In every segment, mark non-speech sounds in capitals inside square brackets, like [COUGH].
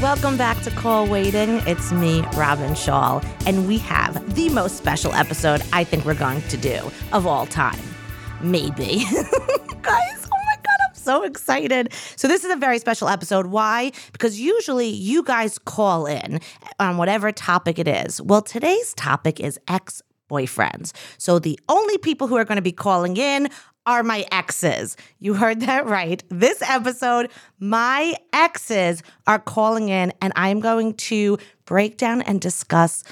Welcome back to Call Waiting. It's me, Robyn Schall, and we have the most special episode I think we're going to do of all time. Maybe. [LAUGHS] Guys, oh my God, I'm so excited. So, this is a very special episode. Why? Because usually you guys call in on whatever topic it is. Well, today's topic is ex boyfriends. So, the only people who are going to be calling in are my exes. You heard that right. This episode, my exes are calling in, and I'm going to break down and discuss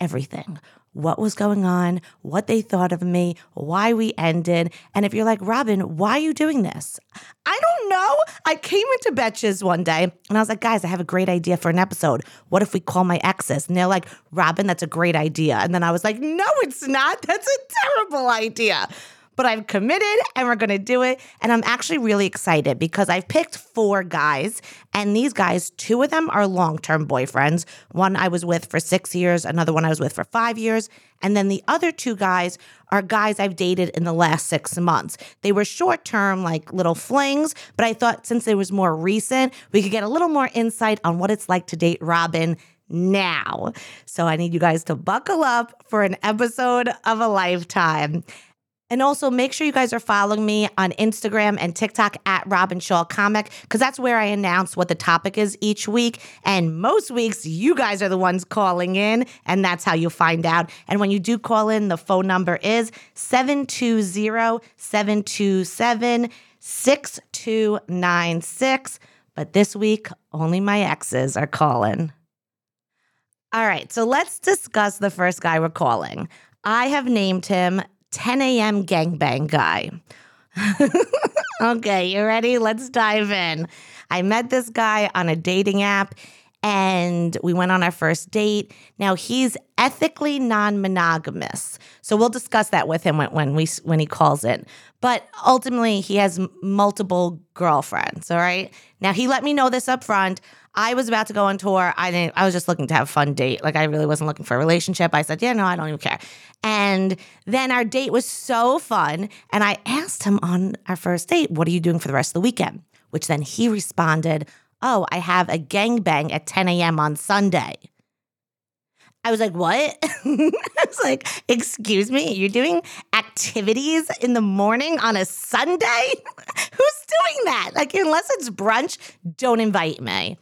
everything what was going on, what they thought of me, why we ended. And if you're like, Robyn, why are you doing this? I don't know. I came into Betches one day and I was like, guys, I have a great idea for an episode. What if we call my exes? And they're like, Robyn, that's a great idea. And then I was like, no, it's not. That's a terrible idea but I've committed and we're going to do it. And I'm actually really excited because I've picked four guys, and these guys, two of them are long term boyfriends. One I was with for six years, another one I was with for five years. And then the other two guys are guys I've dated in the last six months. They were short term, like little flings, but I thought since it was more recent, we could get a little more insight on what it's like to date Robyn now. So I need you guys to buckle up for an episode of a lifetime. And also make sure you guys are following me on Instagram and TikTok at Robyn Schall Comic, because that's where I announce what the topic is each week. And most weeks, you guys are the ones calling in, and that's how you find out. And when you do call in, the phone number is 720 727 6296. But this week, only my exes are calling. All right, so let's discuss the first guy we're calling. I have named him 10 a.m. gangbang guy. [LAUGHS] okay, you ready? Let's dive in. I met this guy on a dating app and we went on our first date. Now he's ethically non-monogamous, so we'll discuss that with him when, when we when he calls in. But ultimately, he has multiple girlfriends. All right. Now he let me know this up front. I was about to go on tour. I didn't. I was just looking to have a fun date. Like I really wasn't looking for a relationship. I said, yeah, no, I don't even care. And then our date was so fun, and I asked him on our first date, "What are you doing for the rest of the weekend?" Which then he responded, "Oh, I have a gangbang at 10 a.m. on Sunday." I was like, what? [LAUGHS] I was like, excuse me, you're doing activities in the morning on a Sunday? [LAUGHS] Who's doing that? Like, unless it's brunch, don't invite me.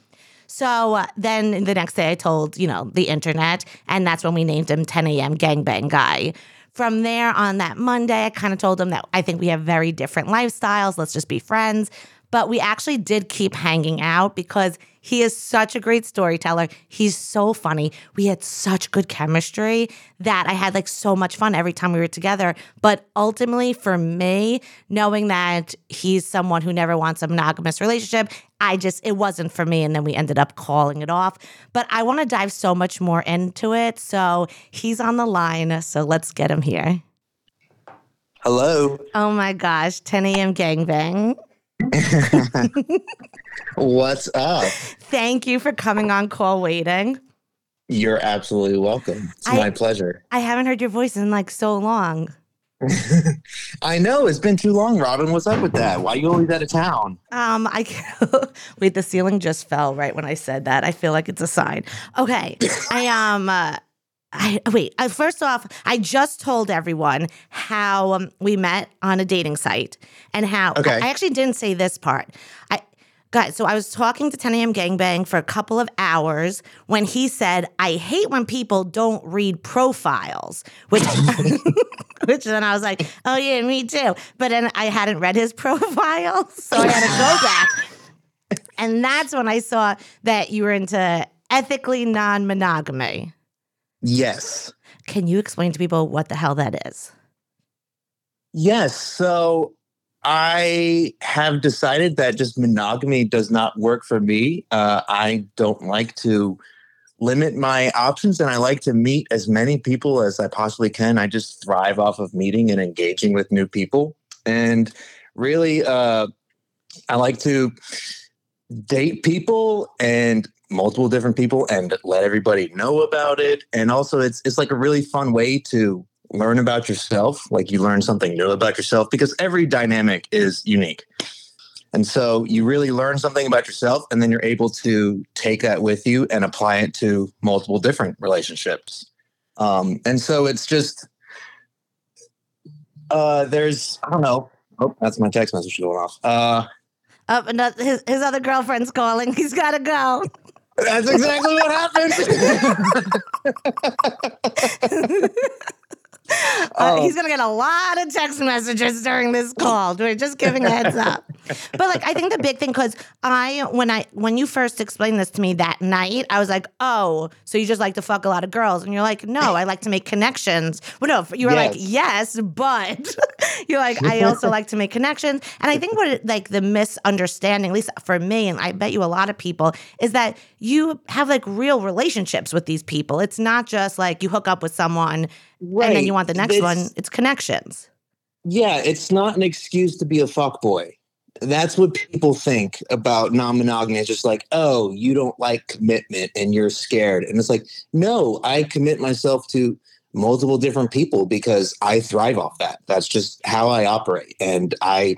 So uh, then the next day I told, you know, the internet, and that's when we named him 10 a.m. Gangbang Guy. From there on that Monday, I kind of told him that I think we have very different lifestyles. Let's just be friends. But we actually did keep hanging out because he is such a great storyteller. He's so funny. We had such good chemistry that I had like so much fun every time we were together. But ultimately, for me, knowing that he's someone who never wants a monogamous relationship, I just, it wasn't for me. And then we ended up calling it off. But I want to dive so much more into it. So he's on the line. So let's get him here. Hello. Oh my gosh, 10 a.m. gangbang. [LAUGHS] What's up? Thank you for coming on call waiting. You're absolutely welcome. It's I- my pleasure. I haven't heard your voice in like so long. [LAUGHS] I know it's been too long, Robyn. What's up with that? Why you always out of town? Um, I [LAUGHS] wait. The ceiling just fell right when I said that. I feel like it's a sign. Okay, I um, uh, I wait. I, first off, I just told everyone how um, we met on a dating site and how Okay. I, I actually didn't say this part. I guys, so I was talking to 10 a.m. Gangbang for a couple of hours when he said, "I hate when people don't read profiles," which. [LAUGHS] Which then I was like, oh yeah, me too. But then I hadn't read his [LAUGHS] profile, so I had to go back. And that's when I saw that you were into ethically non monogamy. Yes. Can you explain to people what the hell that is? Yes. So I have decided that just monogamy does not work for me. Uh, I don't like to limit my options and I like to meet as many people as I possibly can. I just thrive off of meeting and engaging with new people. And really, uh, I like to date people and multiple different people and let everybody know about it. And also, it's it's like a really fun way to learn about yourself. Like you learn something new about yourself because every dynamic is unique. And so you really learn something about yourself, and then you're able to take that with you and apply it to multiple different relationships. Um, and so it's just uh, there's I don't know. Oh, that's my text message going off. Uh, Oh, another, his, his other girlfriend's calling. He's got to go. [LAUGHS] that's exactly what happened. [LAUGHS] [LAUGHS] Uh, Oh. he's gonna get a lot of text messages during this call. We're just giving a heads up. [LAUGHS] But like, I think the big thing because I when I when you first explained this to me that night, I was like, oh, so you just like to fuck a lot of girls, and you're like, no, I like to make connections. Well, no, you were like, yes, but [LAUGHS] you're like, I also like to make connections. And I think what it, like the misunderstanding, at least for me, and I bet you a lot of people, is that you have like real relationships with these people. It's not just like you hook up with someone right. and then you want the next It's- one. It's connections. Yeah, it's not an excuse to be a fuck boy. That's what people think about non-monogamy. It's just like, oh, you don't like commitment and you're scared. And it's like, no, I commit myself to multiple different people because I thrive off that. That's just how I operate. And I,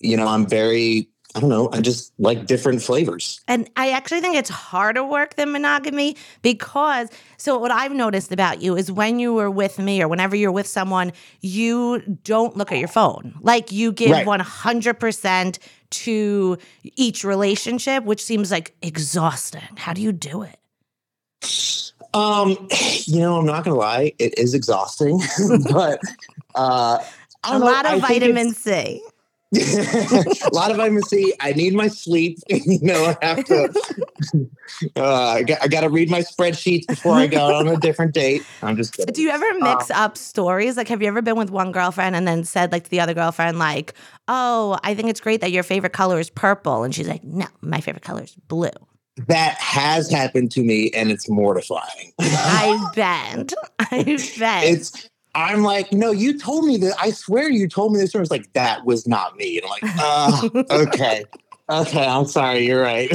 you know, I'm very, I don't know, I just like different flavors. And I actually think it's harder work than monogamy because so what I've noticed about you is when you were with me or whenever you're with someone, you don't look at your phone. Like you give Right. 100% to each relationship, which seems like exhausting. How do you do it? Um, you know, I'm not gonna lie, it is exhausting, [LAUGHS] but uh I A know, lot I of think vitamin C. a lot of vitamin C. I need my sleep. [LAUGHS] you know, I have to. Uh, I got, I got to read my spreadsheets before I go on a different date. I'm just kidding. Do you ever mix up stories? Like, have you ever been with one girlfriend and then said, like, to the other girlfriend, like, oh, I think it's great that your favorite color is purple? And she's like, no, my favorite color is blue. that has happened to me, and it's mortifying. I bet. I [LAUGHS] bet. it's. I'm like, no, you told me that. I swear you told me this. And it's like that was not me. And I'm like, uh, [LAUGHS] okay, okay, I'm sorry. You're right.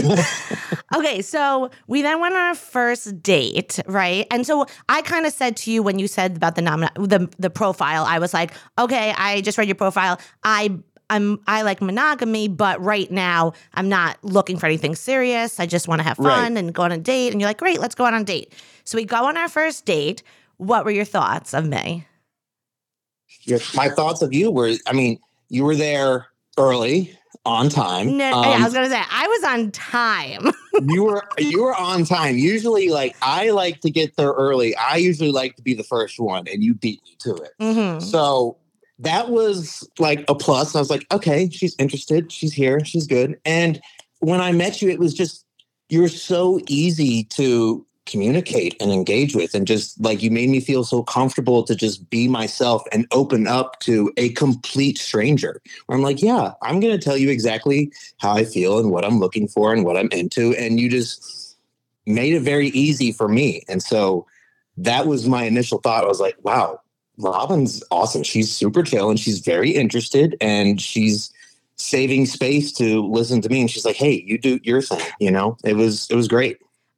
[LAUGHS] okay, so we then went on our first date, right? And so I kind of said to you when you said about the nom- the the profile, I was like, okay, I just read your profile. I I'm I like monogamy, but right now I'm not looking for anything serious. I just want to have fun Right. and go on a date. And you're like, great, let's go on a date. So we go on our first date. What were your thoughts of me? Your, my thoughts of you were, I mean, you were there early, on time. No, yeah, Um, I was gonna say I was on time. [LAUGHS] you were you were on time. Usually, like I like to get there early. I usually like to be the first one, and you beat me to it. Mhm. So that was like a plus. I was like, okay, she's interested. She's here. She's good. And when I met you, it was just you're so easy to communicate and engage with and just like you made me feel so comfortable to just be myself and open up to a complete stranger. Where i'm like yeah i'm going to tell you exactly how i feel and what i'm looking for and what i'm into and you just made it very easy for me. And so that was my initial thought. I was like wow Robyn's awesome. She's super chill and she's very interested and she's saving space to listen to me. And she's like hey you do your thing you know? It was it was great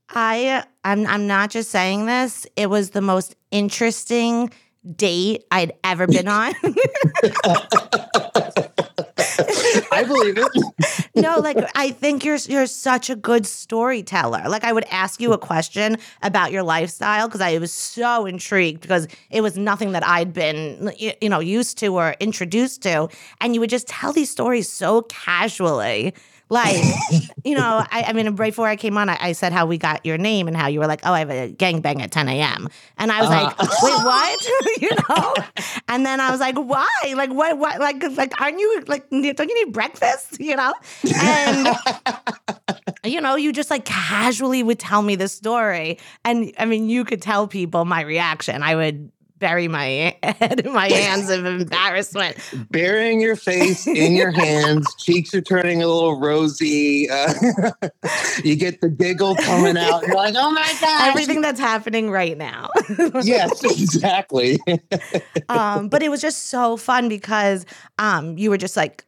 I I'm I'm not just saying this. It was the most interesting date I'd ever been [LAUGHS] on. [LAUGHS] I believe it. [LAUGHS] no, like I think you're you're such a good storyteller. Like I would ask you a question about your lifestyle because I was so intrigued because it was nothing that I'd been you know used to or introduced to, and you would just tell these stories so casually. Like, [LAUGHS] you know, I, I mean, right before I came on, I, I said how we got your name and how you were like, oh, I have a gangbang at 10 a.m. And I was like, uh-huh. wait, [LAUGHS] what? [LAUGHS] you know? And then I was like, why? Like, what? What? Like, like, aren't you like? Don't you need breakfast? You know? And you know, you just like casually would tell me the story, and I mean, you could tell people my reaction. I would bury my head in my [LAUGHS] hands of embarrassment. Burying your face in your hands, [LAUGHS] cheeks are turning a little rosy. Uh, [LAUGHS] you get the giggle coming out. You're like, oh my god! Everything that's happening right now. yes, exactly. um, but it was just so fun because um, you were just like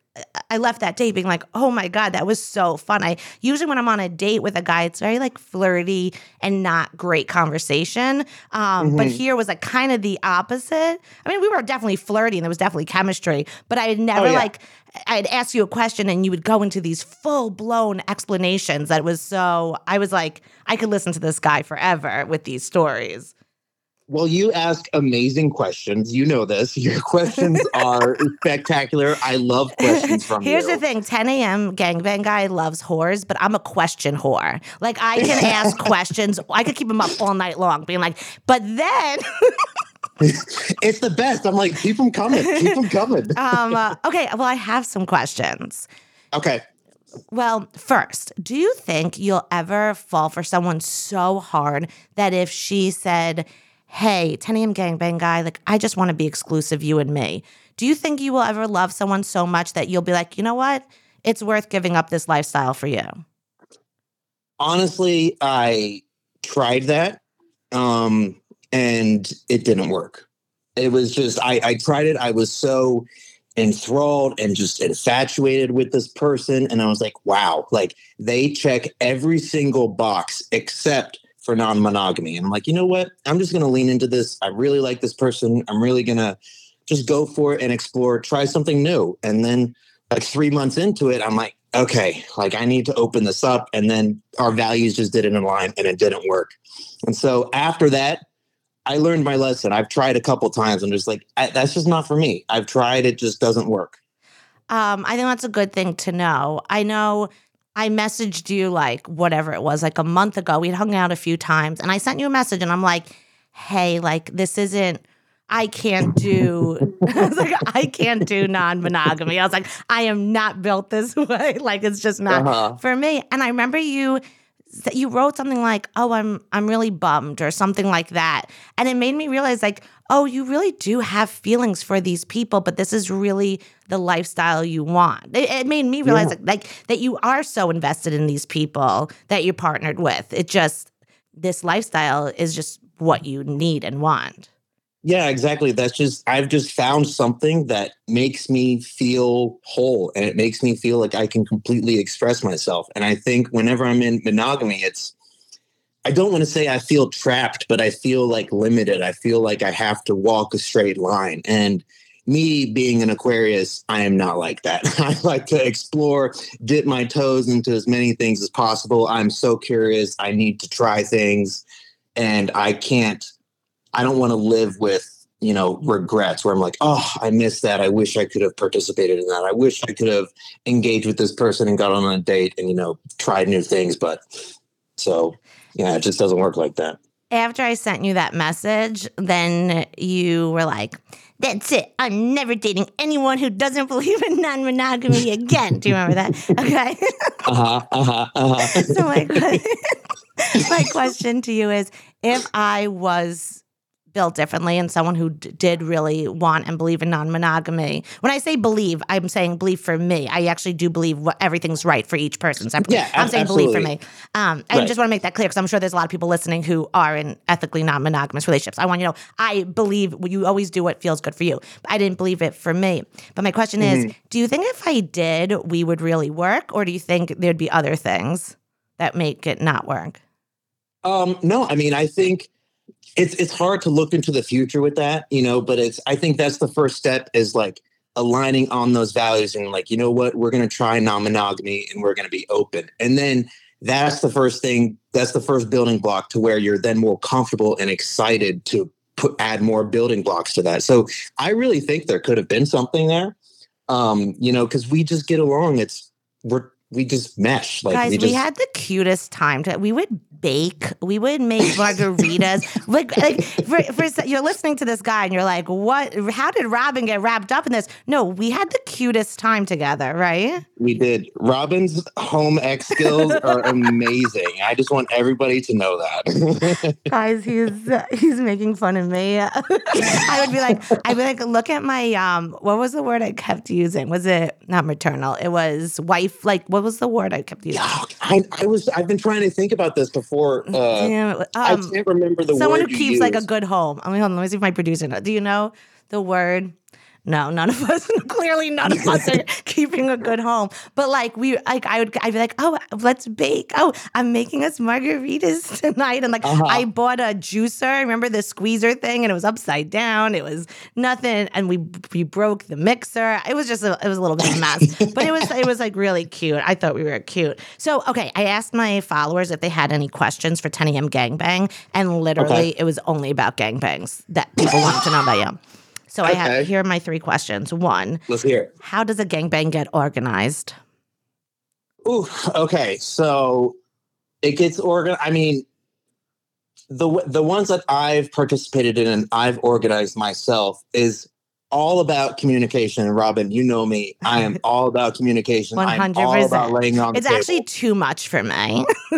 I left that date being like, oh my God, that was so fun. I usually when I'm on a date with a guy, it's very like flirty and not great conversation. Um, mm-hmm. But here was like kind of the opposite. I mean, we were definitely flirty and there was definitely chemistry, but I had never oh, yeah. like I'd ask you a question and you would go into these full blown explanations that was so I was like, I could listen to this guy forever with these stories. Well, you ask amazing questions. You know this. [LAUGHS] Your questions [LAUGHS] are spectacular. I love questions from Here's you. the thing 10 a.m. gangbang guy loves whores, but I'm a question whore. Like, I can ask [LAUGHS] questions. I could keep them up all night long, being like, but then. it's the best. I'm like, keep them coming. Keep them coming. um, uh, okay. Well, I have some questions. Okay. Well, first, do you think you'll ever fall for someone so hard that if she said, hey, 10 a.m. gangbang guy, like, I just want to be exclusive, you and me. Do you think you will ever love someone so much that you'll be like, you know what? It's worth giving up this lifestyle for you? Honestly, I tried that um, and it didn't work. It was just, I, I tried it. I was so enthralled and just infatuated with this person. And I was like, wow, like they check every single box except for non-monogamy. And I'm like, you know what? I'm just going to lean into this. I really like this person. I'm really going to just go for it and explore, try something new. And then like 3 months into it, I'm like, okay, like I need to open this up and then our values just didn't align and it didn't work. And so after that, I learned my lesson. I've tried a couple times. I'm just like, that's just not for me. I've tried, it just doesn't work. Um, I think that's a good thing to know. I know I messaged you like whatever it was, like a month ago. We'd hung out a few times and I sent you a message and I'm like, hey, like this isn't I can't do [LAUGHS] I was like, I can't do non-monogamy. I was like, I am not built this [LAUGHS] way. Like it's just not uh-huh. for me. And I remember you you wrote something like, "Oh, I'm I'm really bummed" or something like that. And it made me realize like, "Oh, you really do have feelings for these people, but this is really the lifestyle you want." It, it made me realize yeah. like, like that you are so invested in these people that you're partnered with. It just this lifestyle is just what you need and want. Yeah, exactly. That's just, I've just found something that makes me feel whole and it makes me feel like I can completely express myself. And I think whenever I'm in monogamy, it's, I don't want to say I feel trapped, but I feel like limited. I feel like I have to walk a straight line. And me being an Aquarius, I am not like that. [LAUGHS] I like to explore, dip my toes into as many things as possible. I'm so curious. I need to try things and I can't I don't want to live with you know regrets where I'm like, oh, I missed that. I wish I could have participated in that. I wish I could have engaged with this person and got on a date and you know tried new things. But so yeah, it just doesn't work like that. After I sent you that message, then you were like, that's it. I'm never dating anyone who doesn't [LAUGHS] believe in non monogamy again. Do you remember that? [LAUGHS] Okay. uh huh. Uh huh. Uh huh. so, my, [LAUGHS] my question to you is if I was built differently and someone who d- did really want and believe in non-monogamy. When I say believe, I'm saying believe for me. I actually do believe what, everything's right for each person separately. Yeah, I'm saying absolutely. believe for me. Um, I right. just want to make that clear because I'm sure there's a lot of people listening who are in ethically non-monogamous relationships. I want you to know I believe you always do what feels good for you. I didn't believe it for me. But my question mm-hmm. is, do you think if I did, we would really work, or do you think there'd be other things that make it not work? Um, no, I mean, I think it's it's hard to look into the future with that, you know, but it's I think that's the first step is like aligning on those values and like, you know what, we're gonna try non-monogamy and we're gonna be open. And then that's the first thing, that's the first building block to where you're then more comfortable and excited to put add more building blocks to that. So I really think there could have been something there. Um, you know, because we just get along. It's we're we just mesh. Like Guys, we we, had the cutest time. To, we would bake. We would make margaritas. [LAUGHS] like, like for, for you're listening to this guy and you're like, what? How did Robyn get wrapped up in this? No, we had the cutest time together, right? we did. Robyn's home ec skills are amazing. I just want everybody to know that. [LAUGHS] Guys, he's uh, he's making fun of me. [LAUGHS] I would be like, I'd be like, look at my um, what was the word I kept using? Was it not maternal? It was wife. Like, what was the word I kept using? Yeah, I, I was. I've been trying to think about this before. Uh, Damn, I um, can't remember the word. someone who keeps like a good home. I mean, hold on, let me see if my producer knows. Do you know the word? No, none of us. [LAUGHS] Clearly, none of us are [LAUGHS] keeping a good home. But like we, like I would, I'd be like, oh, let's bake. Oh, I'm making us margaritas [LAUGHS] tonight, and like Uh-huh. I bought a juicer. Remember the squeezer thing, and it was upside down. It was nothing, and we we broke the mixer. It was just a, it was a little bit of a mess, but it was it was like really cute. I thought we were cute. So okay, I asked my followers if they had any questions for 10 a.m. gangbang, and literally Okay. it was only about gangbangs that people wanted to know about you. So I have here are my three questions. One, Let's hear. it. how does a gangbang get organized? Ooh, okay. So it gets organized. I mean, the the ones that I've participated in and I've organized myself is all about communication. Robyn, you know me. I am [LAUGHS] all about communication. I'm all 100%. about laying on the It's actually too much for me. [LAUGHS]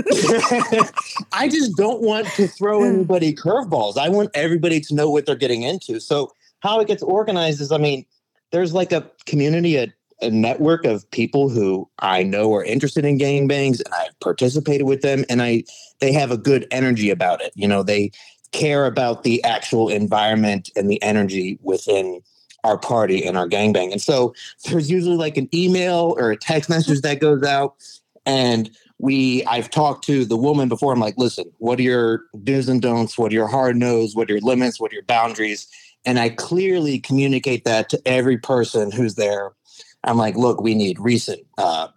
I just don't want to throw [LAUGHS] anybody curveballs. I want everybody to know what they're getting into. So how it gets organized is, I mean, there's like a community, a, a network of people who I know are interested in gangbangs, and I've participated with them, and I they have a good energy about it. You know, they care about the actual environment and the energy within our party and our gangbang. And so there's usually like an email or a text mm-hmm. message that goes out, and we I've talked to the woman before. I'm like, listen, what are your do's and don'ts? What are your hard no's? What are your limits? What are your boundaries? And I clearly communicate that to every person who's there. I'm like, look, we need recent uh,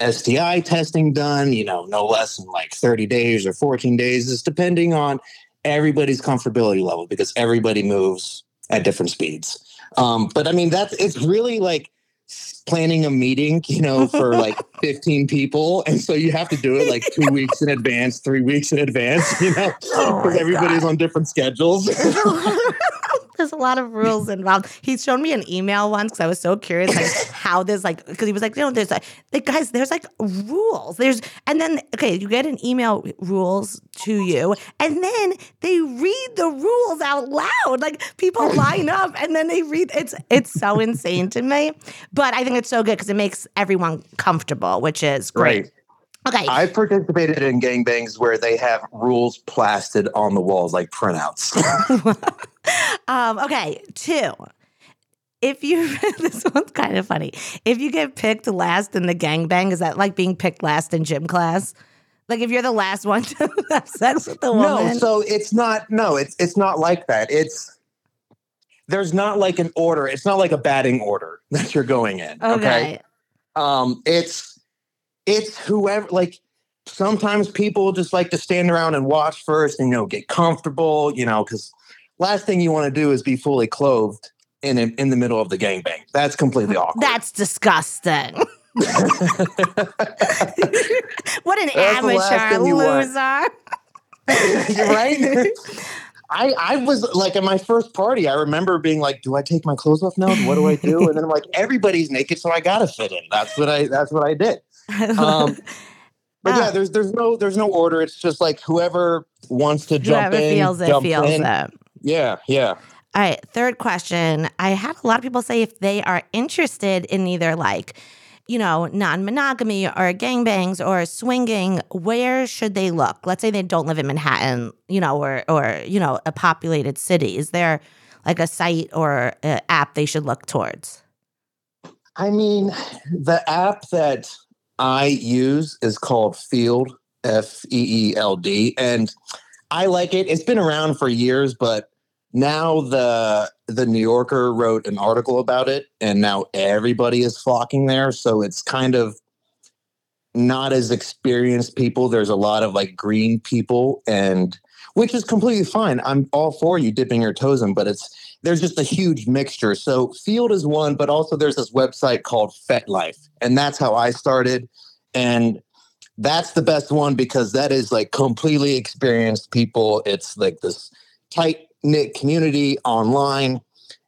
STI testing done, you know, no less than like 30 days or 14 days. is depending on everybody's comfortability level because everybody moves at different speeds. Um, but I mean, that's it's really like planning a meeting, you know, for like [LAUGHS] 15 people. And so you have to do it like two weeks in advance, three weeks in advance, [LAUGHS] you know, Oh because my everybody's on different schedules. [LAUGHS] There's a lot of rules involved. He's shown me an email once because I was so curious, like [LAUGHS] how there's like because he was like, you know, there's like, like guys, there's like rules. There's and then okay, you get an email rules to you, and then they read the rules out loud. Like people line up and then they read. It's it's so insane to me, but I think it's so good because it makes everyone comfortable, which is great. Okay, I've participated in gangbangs where they have rules plastered on the walls like printouts. [LAUGHS] [LAUGHS] [LAUGHS] Um, okay, two. If you [LAUGHS] this one's kind of funny. If you get picked last in the gangbang, is that like being picked last in gym class? Like if you're the last one [LAUGHS] to have sex with the woman. no, so it's not no, it's it's not like that. It's there's not like an order. It's not like a batting order that you're going in. okay. okay? um it's it's whoever like sometimes people just like to stand around and watch first and you know get comfortable you know because last thing you want to do is be fully clothed in in the middle of the gangbang that's completely awkward That's disgusting. [LAUGHS] [LAUGHS] what an That's amateur thing you want. loser. [LAUGHS] You're right I, I was like at my first party, I remember being like, do I take my clothes off now? What do I do? And then I'm like, everybody's naked, so I gotta fit in. That's what I that's what I did. Um, but Ah. yeah, there's there's no there's no order. It's just like whoever wants to jump Whoever in, feels it feels in. it. Yeah, yeah. All right, third question. I had a lot of people say if they are interested in either like, you know, non monogamy or gangbangs or swinging, where should they look? Let's say they don't live in Manhattan, you know, or, or you know, a populated city. Is there like a site or an app they should look towards? I mean, the app that I use is called Feeld, F E E L D, and I like it. It's been around for years, but now the the New Yorker wrote an article about it, and now everybody is flocking there. So it's kind of not as experienced people. There's a lot of like green people, and which is completely fine. I'm all for you dipping your toes in, but it's there's just a huge mixture. So Feeld is one, but also there's this website called FetLife, and that's how I started. And that's the best one because that is like completely experienced people. It's like this tight knit community online.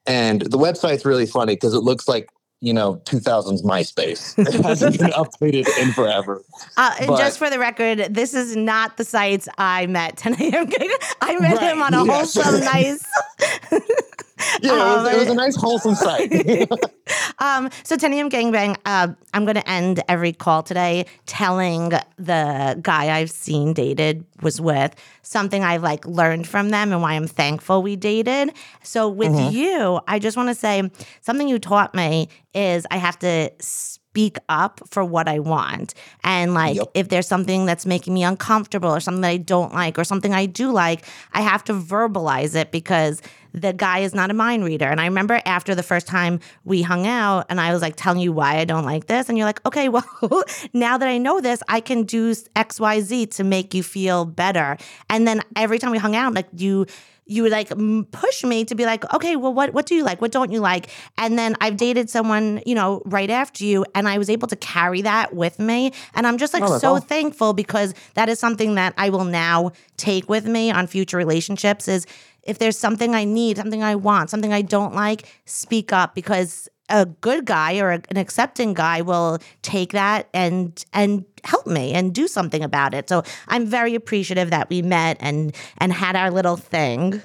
And the website's really funny because it looks like you know 2000s MySpace. [LAUGHS] It hasn't been [LAUGHS] updated in forever. Uh, and But- just for the record, this is not the sites I met 10 a.m. [LAUGHS] I met him on a yes. wholesome, nice. Yeah, it was, it was a Um, nice wholesome site. [LAUGHS] Um, so 10 a.m. gangbang. Uh, I'm going to end every call today telling the guy I've seen dated was with something I've like learned from them and why I'm thankful we dated. So with you, I just want to say something you taught me is I have to speak up for what I want. And like Yep. if there's something that's making me uncomfortable or something that I don't like or something I do like, I have to verbalize it because the guy is not a mind reader. And I remember after the first time we hung out and I was like telling you why I don't like this. And you're like, okay, [LAUGHS] well, now that I know this, I can do XYZ to make you feel better. And then every time we hung out, like you, you would like push me to be like, okay, well, what what do you like? What don't you like? And then I've dated someone, you know, right after you, and I was able to carry that with me. And I'm just like Oh, so thankful because that is something that I will now take with me on future relationships. Is if there's something I need, something I want, something I don't like, speak up because a good guy or a- an accepting guy will take that and and help me and do something about it. So I'm very appreciative that we met and and had our little thing.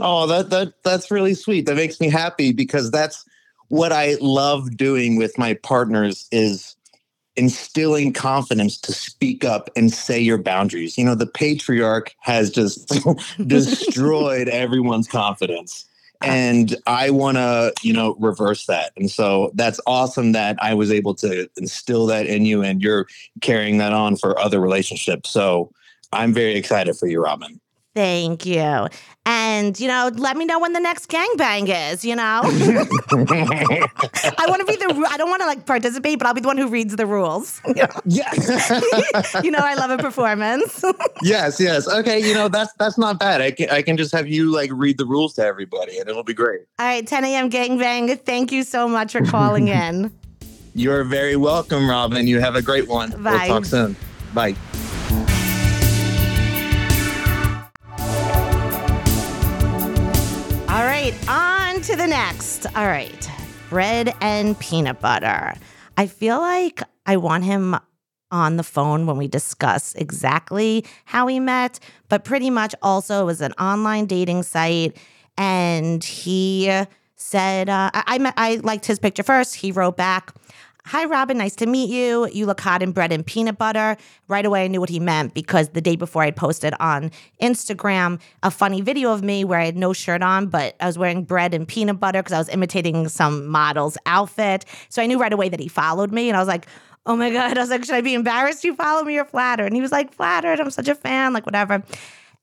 Oh, that that that's really sweet. That makes me happy because that's what I love doing with my partners is instilling confidence to speak up and say your boundaries. You know, the patriarch has just [LAUGHS] destroyed [LAUGHS] everyone's confidence. Ah. And I want to, you know, reverse that. And so that's awesome that I was able to instill that in you and you're carrying that on for other relationships. So I'm very excited for you, Robyn. Thank you. And, you know, let me know when the next gangbang is, you know? [LAUGHS] I want to be the, I don't want to like participate, but I'll be the one who reads the rules. [LAUGHS] Yeah. [LAUGHS] you know, I love a performance. yes, yes. Okay, you know that's that's not bad. I can I can just have you like read the rules to everybody, and it'll be great. All right, 10 a.m. gangbang. Thank you so much for calling in. You're very welcome, Robyn. You have a great one. Bye. We'll talk soon. Bye. Right, on to the next. All right, bread and peanut butter. I feel like I want him on the phone when we discuss exactly how we met, but pretty much also it was an online dating site. And he said, uh, I, I, I liked his picture first. He wrote back, Hi, Robyn. Nice to meet you. You look hot in bread and peanut butter. Right away, I knew what he meant because the day before I posted on Instagram a funny video of me where I had no shirt on, but I was wearing bread and peanut butter because I was imitating some model's outfit. So I knew right away that he followed me. And I was like, oh my God. I was like, should I be embarrassed you follow me or flattered? And he was like, flattered. I'm such a fan, like whatever.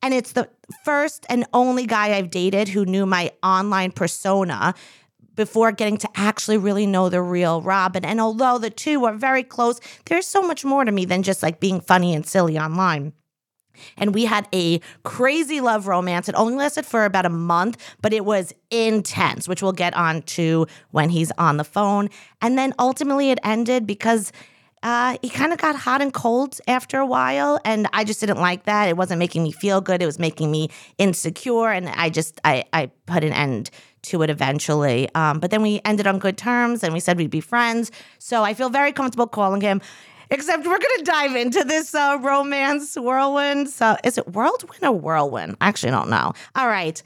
And it's the first and only guy I've dated who knew my online persona before getting to actually really know the real Robyn. And although the two are very close, there's so much more to me than just like being funny and silly online. And we had a crazy love romance. It only lasted for about a month, but it was intense, which we'll get on to when he's on the phone. And then ultimately it ended because uh, he kind of got hot and cold after a while. And I just didn't like that. It wasn't making me feel good. It was making me insecure. And I just, I, I put an end to it eventually. Um, but then we ended on good terms and we said we'd be friends. So I feel very comfortable calling him. Except we're going to dive into this uh, romance whirlwind. So is it whirlwind or whirlwind? I actually don't know. All right.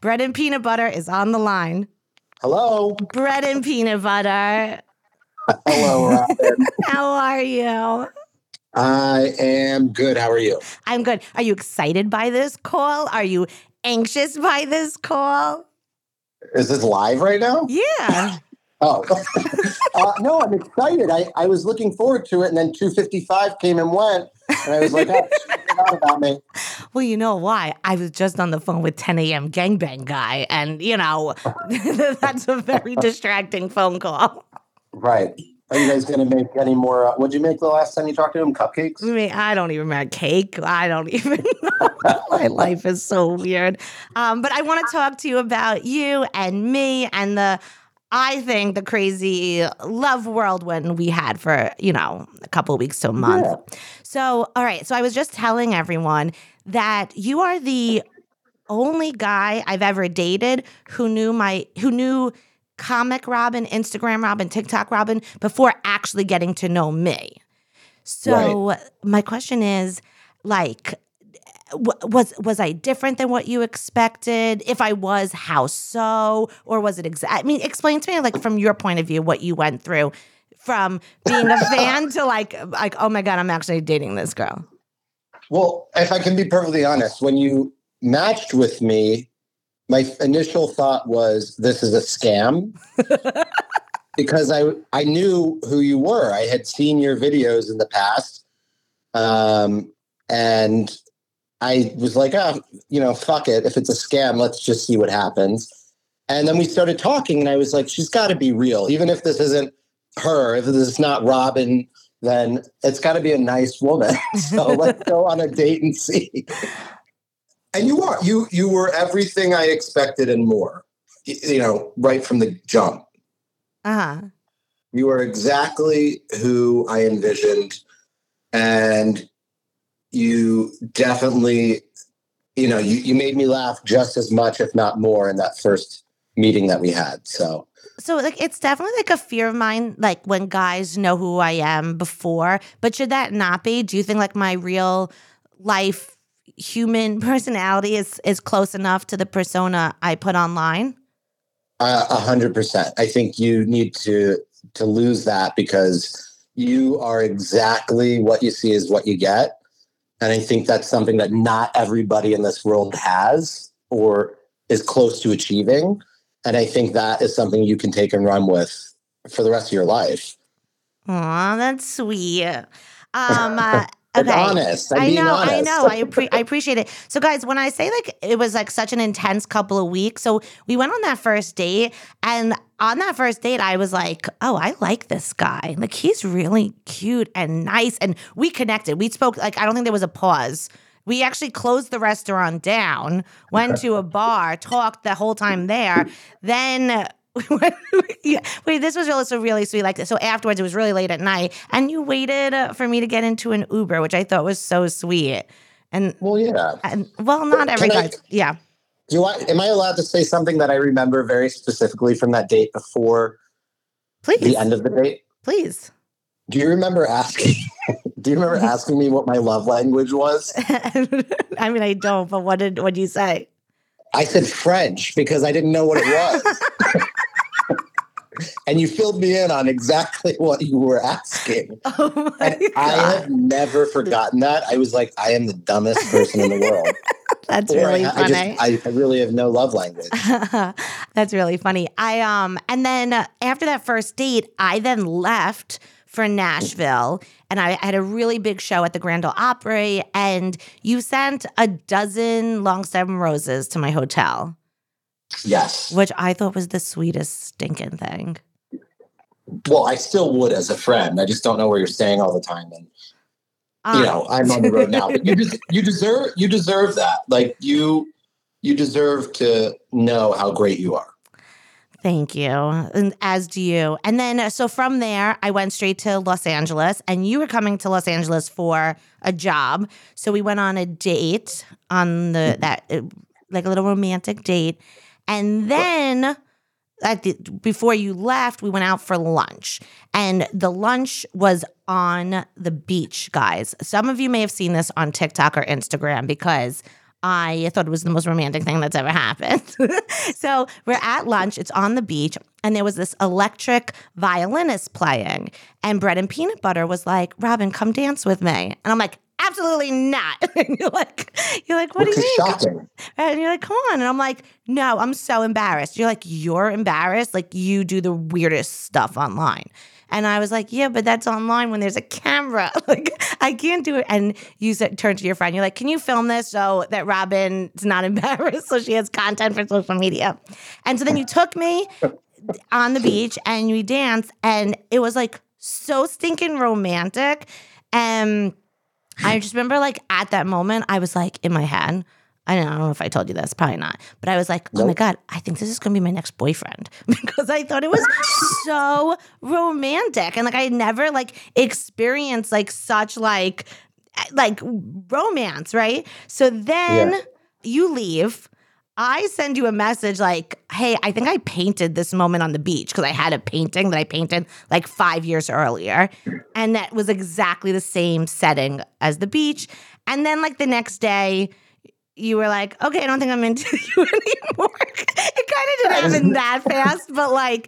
Bread and peanut butter is on the line. Hello. Bread and peanut butter. [LAUGHS] Hello, Robyn. [LAUGHS] How are you? I am good. How are you? I'm good. Are you excited by this call? Are you anxious by this call? Is this live right now? Yeah. [LAUGHS] Oh, [LAUGHS] uh, no, I'm excited. I, I was looking forward to it, and then 255 came and went, and I was like, oh, about me. [LAUGHS] Well, you know why? I was just on the phone with 10 a.m. gangbang guy, and you know, that's a very distracting phone call. Right. Are you guys going to make any more? Uh, what'd you make the last time you talked to him? Cupcakes? I mean, I don't even remember cake. I don't [LAUGHS] even know. My life is so weird. Um, but I want to talk to you about you and me and the I think the crazy love whirlwind we had for, you know, a couple of weeks to a month. Yeah. So, all right. So I was just telling everyone that you are the only guy I've ever dated who knew my who knew comic Robyn, Instagram Robyn, TikTok Robyn before actually getting to know me. So my question is like was was I different than what you expected? If I was, how so? Or was it exact? I mean, explain to me, like from your point of view, what you went through from being a fan to like, like, oh my god, I'm actually dating this girl. Well, if I can be perfectly honest, when you matched with me, my initial thought was this is a scam [LAUGHS] because I I knew who you were. I had seen your videos in the past, um, and I was like, oh, you know, fuck it. If it's a scam, let's just see what happens. And then we started talking, and I was like, she's got to be real, even if this isn't her. If this is not Robyn, then it's got to be a nice woman. [LAUGHS] so let's go on a date and see. And you are you you were everything I expected and more. You know, right from the jump. Uh huh. You are exactly who I envisioned, and you definitely, you know, you, you made me laugh just as much, if not more, in that first meeting that we had. So So like it's definitely like a fear of mine, like when guys know who I am before. But should that not be? Do you think like my real life human [LAUGHS] personality is is close enough to the persona I put online? A hundred percent. I think you need to to lose that because you are exactly what you see is what you get, and I think that's something that not everybody in this world has or is close to achieving. And I think that is something you can take and run with for the rest of your life. Aw, that's sweet. [LAUGHS] Um, uh, It's okay. honest. I'm I know, I know. I, appre- I appreciate it. So, guys, when I say like it was like such an intense couple of weeks, so we went on that first date, and on that first date, I was like, "Oh, I like this guy. Like, he's really cute and nice." And we connected. We spoke. Like, I don't think there was a pause. We actually closed the restaurant down, went to a bar, talked the whole time there. Then yeah, [LAUGHS] wait, this was also really sweet. Like, so afterwards, it was really late at night, and you waited uh, for me to get into an Uber, which I thought was so sweet. And, Well, yeah. and well, not every guy. Yeah, Do you want? am I allowed to say something that I remember very specifically from that date before please, the end of the date? please. Do you remember asking? [LAUGHS] do you remember asking me what my love language was? [LAUGHS] I mean, I don't. But what did what did you say? I said French because I didn't know what it was. And you filled me in on exactly [LAUGHS] what you were asking. [LAUGHS] Oh I have never forgotten that. I was like, I am the dumbest person in the world. [LAUGHS] that's Or really I, I funny. just, I, I really have no love language. That's really funny. I um and then uh, after that first date, I then left for Nashville and I had a really big show at the Grand Ole Opry and you sent a dozen long stem roses to my hotel, Yes. which I thought was the sweetest stinking thing. Well, I still would as a friend. I just don't know where you're staying all the time. And Um, you know, I'm on the road now. But you you deserve you deserve that. Like you you deserve to know how great you are. Thank you. And as do you. And then, uh, so from there, I went straight to Los Angeles, and you were coming to Los Angeles for a job. So we went on a date on the that uh, like a little romantic date, and then at the, before you left, we went out for lunch, and the lunch was on the beach, guys. Some of you may have seen this on TikTok or Instagram because I thought it was the most romantic thing that's ever happened. [LAUGHS] so we're at lunch, it's on the beach, and there was this electric violinist playing. And Bread and Peanut Butter was like, Robyn, come dance with me. And I'm like, absolutely not. [LAUGHS] and you're like, you're like, what Which do you mean? shocking. And you're like, come on. And I'm like, no, I'm so embarrassed. You're like, you're embarrassed? Like, you do the weirdest stuff online. And I was like, yeah, but that's online when there's a camera. [LAUGHS] Like, I can't do it. And you said, turn to your friend. You're like, can you film this so that Robyn's not [LAUGHS] embarrassed so she has content for social media? And so then you took me on the beach and we danced, and it was like so stinking romantic. And I just remember, like, at that moment, I was like, in my head, I don't know if I told you this, probably not. But I was like, oh my God, I think this is going to be my next boyfriend [LAUGHS] because I thought it was so romantic. And like, I had never like experienced like such like, eh, like romance, right? So then Yeah. you leave. I send you a message like, hey, I think I painted this moment on the beach because I had a painting that I painted like five years earlier. And that was exactly the same setting as the beach. And then, like, the next day, you were like, okay, I don't think I'm into [LAUGHS] you anymore. [LAUGHS] it kind of didn't happen that fast, but like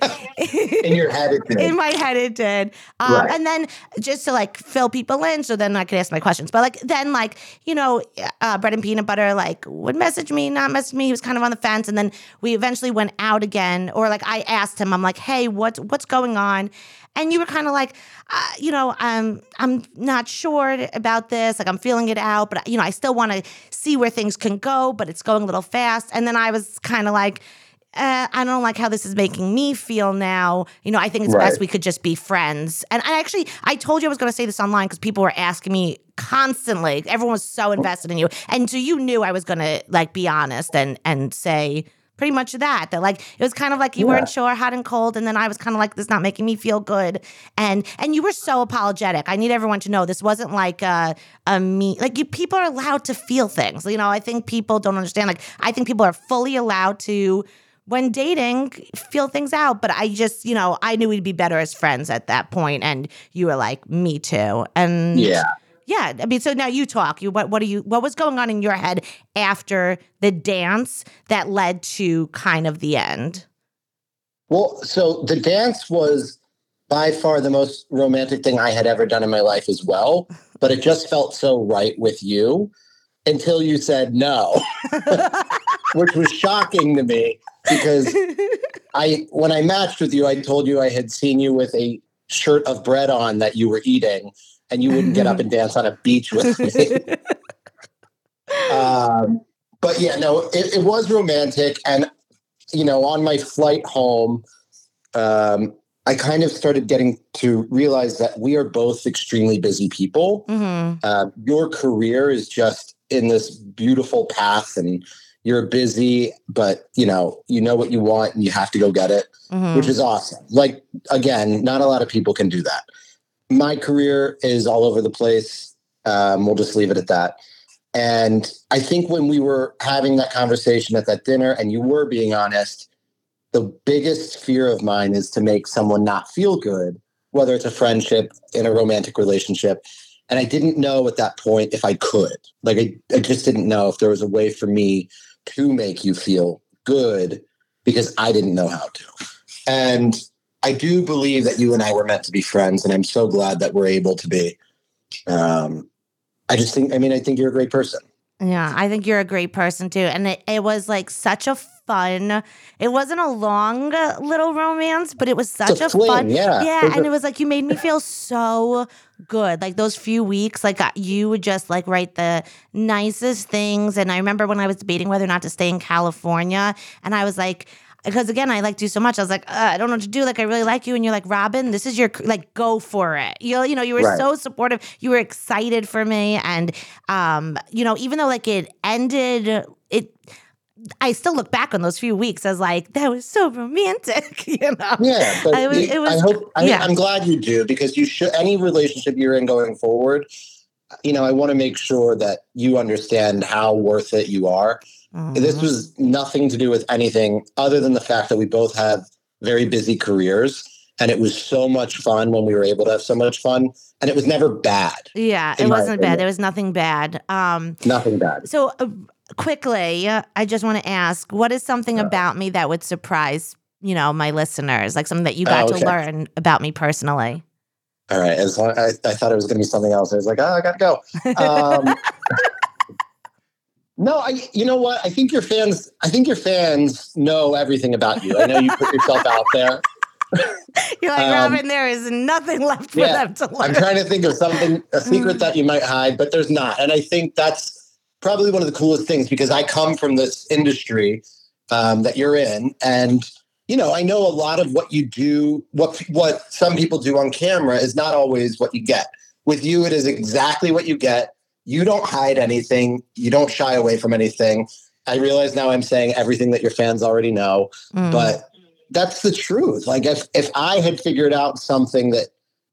In your head, it did. [LAUGHS] in my head it did. Um, Right. And then just to like fill people in, so then I could ask my questions. But like then like you know, uh, bread and peanut butter like would message me, not message me. He was kind of on the fence, and then we eventually went out again. Or like I asked him, I'm like, hey, what's what's going on? And you were kind of like, uh, you know, um, I'm not sure about this. Like I'm feeling it out, but you know, I still want to see where things can go, but it's going a little fast. And then I was kind of like. Uh, I don't like how this is making me feel now. You know, I think it's best we could just be friends. And I actually, I told you I was going to say this online because people were asking me constantly. Everyone was so invested in you, and so you knew I was going to like be honest and and say pretty much that. That like it was kind of like you Yeah. weren't sure, hot and cold, and then I was kind of like this is not making me feel good. And and you were so apologetic. I need everyone to know this wasn't like a a me like you people are allowed to feel things. You know, I think people don't understand. Like I think people are fully allowed to when dating feel things out but i just you know i knew we'd be better as friends at that point and you were like me too and yeah. Yeah i mean so now you talk. You what what are you what was going on in your head after the dance that led to kind of the end? Well, so the dance was by far the most romantic thing I had ever done in my life as well, but it just felt so right with you until you said no, [LAUGHS] which was shocking to me because [LAUGHS] I when I matched with you, I told you I had seen you with a shirt of bread on that you were eating and you wouldn't get up and dance on a beach with me. [LAUGHS] um, but yeah, no, it, it was romantic. And, you know, on my flight home, um, I kind of started getting to realize that we are both extremely busy people. hmm Uh, your career is just in this beautiful path and you're busy, but you know, you know what you want and you have to go get it hmm which is awesome. Like again, not a lot of people can do that. My career is all over the place. Um, we'll just leave it at that. And I think when we were having that conversation at that dinner, and you were being honest, the biggest fear of mine is to make someone not feel good, whether it's a friendship in a romantic relationship. And I didn't know at that point if I could. Like I, I just didn't know if there was a way for me to make you feel good because I didn't know how to. And I do believe that you and I were meant to be friends, and I'm so glad that we're able to be. Um, I just think, I mean, I think you're a great person. Yeah, I think you're a great person too. And it, it was like such a fun, it wasn't a long uh, little romance, but it was such a, a fling, fun. yeah. Yeah. And it was like you made me feel so good. Like those few weeks, like you would just like write the nicest things. And I remember when I was debating whether or not to stay in California, and I was like, because again, I liked you so much. I was like, I don't know what to do. Like, I really like you, and you're like, Robyn, this is your like, go for it. You, you know, you were Right. so supportive. You were excited for me, and um, you know, even though like it ended, it. I still look back on those few weeks as like that was so romantic, [LAUGHS] you know. Yeah, but I was- you- it was- I hope I, yeah. I'm glad you do because you should any relationship you're in going forward. You know, I want to make sure that you understand how worth it you are. This Mhm. was nothing to do with anything other than the fact that we both have very busy careers, and it was so much fun when we were able to have so much fun, and it was never bad. Yeah, it wasn't bad. There was nothing bad. Um, Nothing bad. so uh, quickly, uh, I just want to ask, what is something Uh. about me that would surprise you know my listeners, like something that you got Oh, to learn about me personally? All right. As long I, I thought it was going to be something else. I was like, oh, I got to go. [LAUGHS] Um, no, I. You know what? I think your fans. I think your fans know everything about you. I know you put yourself out there. [LAUGHS] You're like Um, Robyn. There is nothing left for yeah, them to learn. I'm trying to think of something, a Mm. secret that you might hide, but there's not. And I think that's probably one of the coolest things because I come from this industry um, that you're in, and you know, I know a lot of what you do, what what some people do on camera is not always what you get. With you, it is exactly what you get. You don't hide anything. You don't shy away from anything. I realize now I'm saying everything that your fans already know, Mm. but that's the truth. Like if if I had figured out something that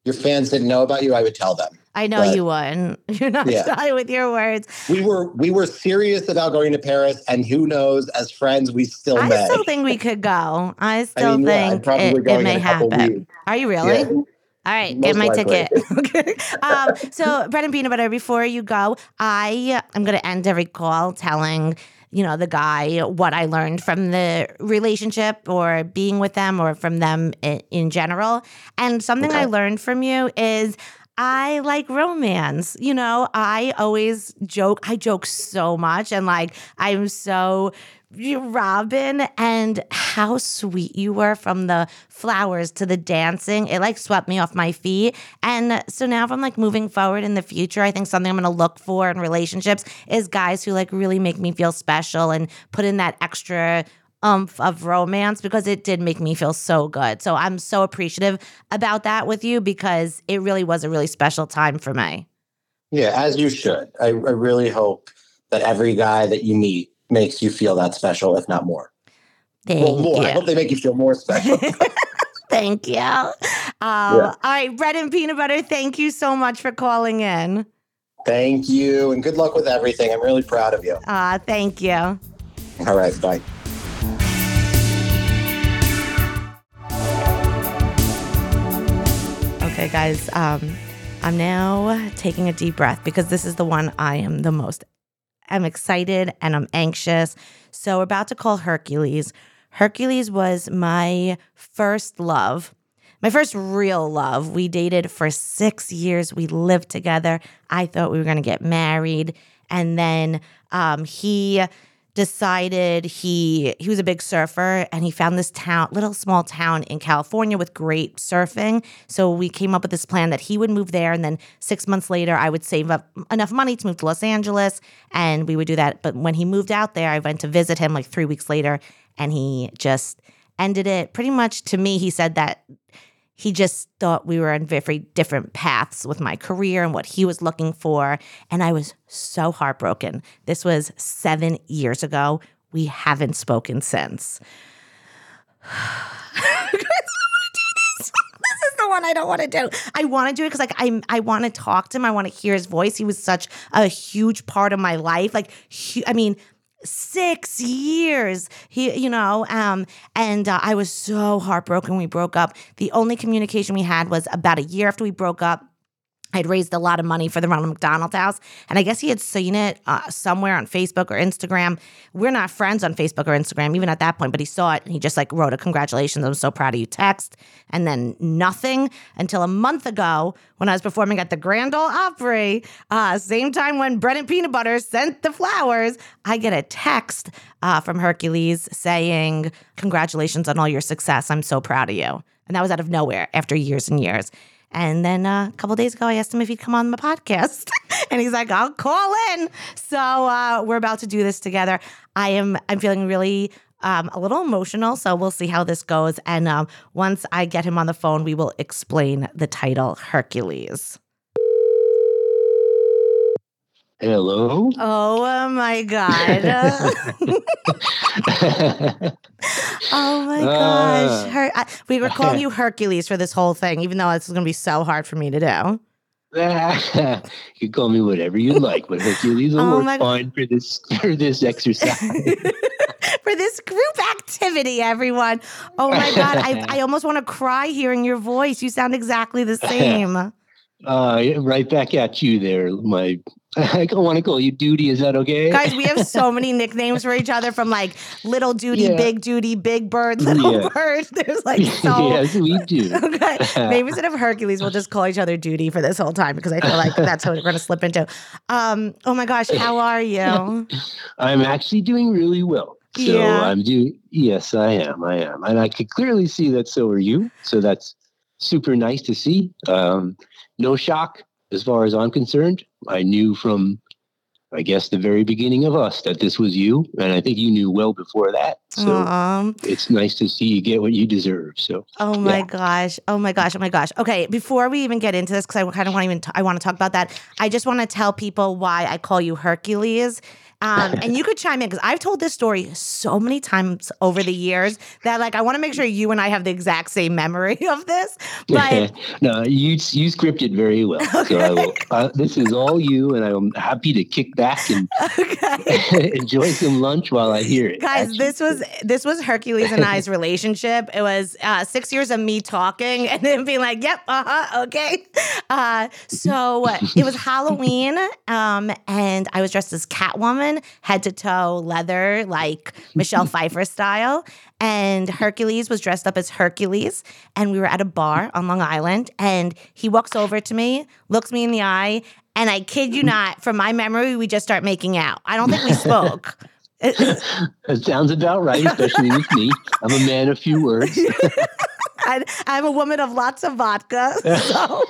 your fans didn't know about you, I would tell them. I know but- you wouldn't. [LAUGHS] You're not Yeah. shy with your words. We were we were serious about going to Paris, and who knows? As friends, we still I may. still think we could go. I still I'm think probably it, it may happen. weeks. Are you really? Yeah. All right, get my likely. ticket. [LAUGHS] okay. Um, so, bread and peanut butter. Before you go, I am going to end every call telling you know the guy what I learned from the relationship or being with them or from them in, in general. And something I learned from you is. I like romance. You know, I always joke. I joke so much and like I'm so Robyn and how sweet you were from the flowers to the dancing. It like swept me off my feet. And so now if I'm like moving forward in the future, I think something I'm going to look for in relationships is guys who like really make me feel special and put in that extra umph of romance because it did make me feel so good. So I'm so appreciative about that with you because it really was a really special time for me. Yeah, as you should. I, I really hope that every guy that you meet makes you feel that special, if not more. Thank well, more. you. I hope they make you feel more special. [LAUGHS] Thank you. Um, All right, bread and peanut butter, thank you so much for calling in. Thank you, and good luck with everything. I'm really proud of you. Uh, thank you. All right, bye. Okay, guys, um, I'm now taking a deep breath because this is the one I am the most. I'm excited and I'm anxious. So, we're about to call Hercules. Hercules was my first love, my first real love. We dated for six years. We lived together. I thought we were going to get married. And then um, he decided he he was a big surfer and he found this town little small town in California with great surfing. So we came up with this plan that he would move there. And then 6 months later I would save up enough money to move to Los Angeles and we would do that. But when he moved out there I went to visit him like 3 weeks later and he just ended it. Pretty much to me he said that he just thought we were on very different paths with my career and what he was looking for. And I was so heartbroken. This was seven years ago. We haven't spoken since. One I don't want to do. I want to do it because like I I want to talk to him. I want to hear his voice. He was such a huge part of my life. Like hu- I mean, six years. He you know um and uh, i was so heartbroken we broke up. The only communication we had was about a year after we broke up I'd raised a lot of money for the Ronald McDonald House, and I guess he had seen it uh, somewhere on Facebook or Instagram. We're not friends on Facebook or Instagram, even at that point, but he saw it and he just like wrote a congratulations, I'm so proud of you text, and then nothing until a month ago when I was performing at the Grand Ole Opry, uh, same time when Bread and Peanut Butter sent the flowers, I get a text uh, from Hercules saying, Congratulations on all your success. I'm so proud of you. And that was out of nowhere after years and years. And then uh, a couple days ago, I asked him if he'd come on the podcast, [LAUGHS] and he's like, "I'll call in." So uh, we're about to do this together. I am. I'm feeling really um, a little emotional, so we'll see how this goes. And um, once I get him on the phone, we will explain the title Hercules. Hello. Oh my god! [LAUGHS] oh my gosh! Ah. Her- I, we were calling you [LAUGHS] Hercules for this whole thing, even though it's going to be so hard for me to do. [LAUGHS] you can call me whatever you like, but Hercules will Oh work my- fine for this for this exercise. for this group activity, everyone. Oh my God. I, I almost want to cry hearing your voice. You sound exactly the same. uh, right back at you there, my. [LAUGHS] I don't want to call you Duty. Is that okay? Guys, we have so many [LAUGHS] nicknames for each other from like Little Duty, Yeah. Big Duty, Big Bird, Little Yeah. Bird. [LAUGHS] There's like so. yes, we do. Okay. Maybe instead of Hercules, we'll just call each other Duty for this whole time because I feel like that's what we're going to slip into. Um, oh my gosh, how are you? I'm actually doing really well. So Yeah. I'm doing. Yes, I am. I am, and I could clearly see that. So are you. So that's super nice to see. Um, no shock as far as I'm concerned. I knew from I guess, the very beginning of us that this was you. And I think you knew well before that. So Um, it's nice to see you get what you deserve. So Oh my Yeah. gosh. Oh my gosh. Oh my gosh. Okay, before we even get into this cuz I kind of want to even t- I want to talk about that. I just want to tell people why I call you Hercules. Um, [LAUGHS] and you could chime in because I've told this story so many times over the years that like I want to make sure you and I have the exact same memory of this. [LAUGHS] But no, you you scripted very well. So I will. Uh, this is all you, and I'm happy to kick back and [LAUGHS] okay. enjoy some lunch while I hear it. Guys, actually. this was this was Hercules and I's relationship. It was uh, six years of me talking and then being like, "Yep, uh huh, okay." Uh, so it was Halloween, um, and I was dressed as Catwoman, head to toe leather, like Michelle [LAUGHS] Pfeiffer style. And Hercules was dressed up as Hercules, and we were at a bar on Long Island. And he walks over to me, looks me in the eye, and I kid you not, from my memory, we just start making out. I don't think we spoke. [LAUGHS] [LAUGHS] That sounds about right, especially with me. I'm a man of few words. I, I'm a woman of lots of vodka. [LAUGHS] So,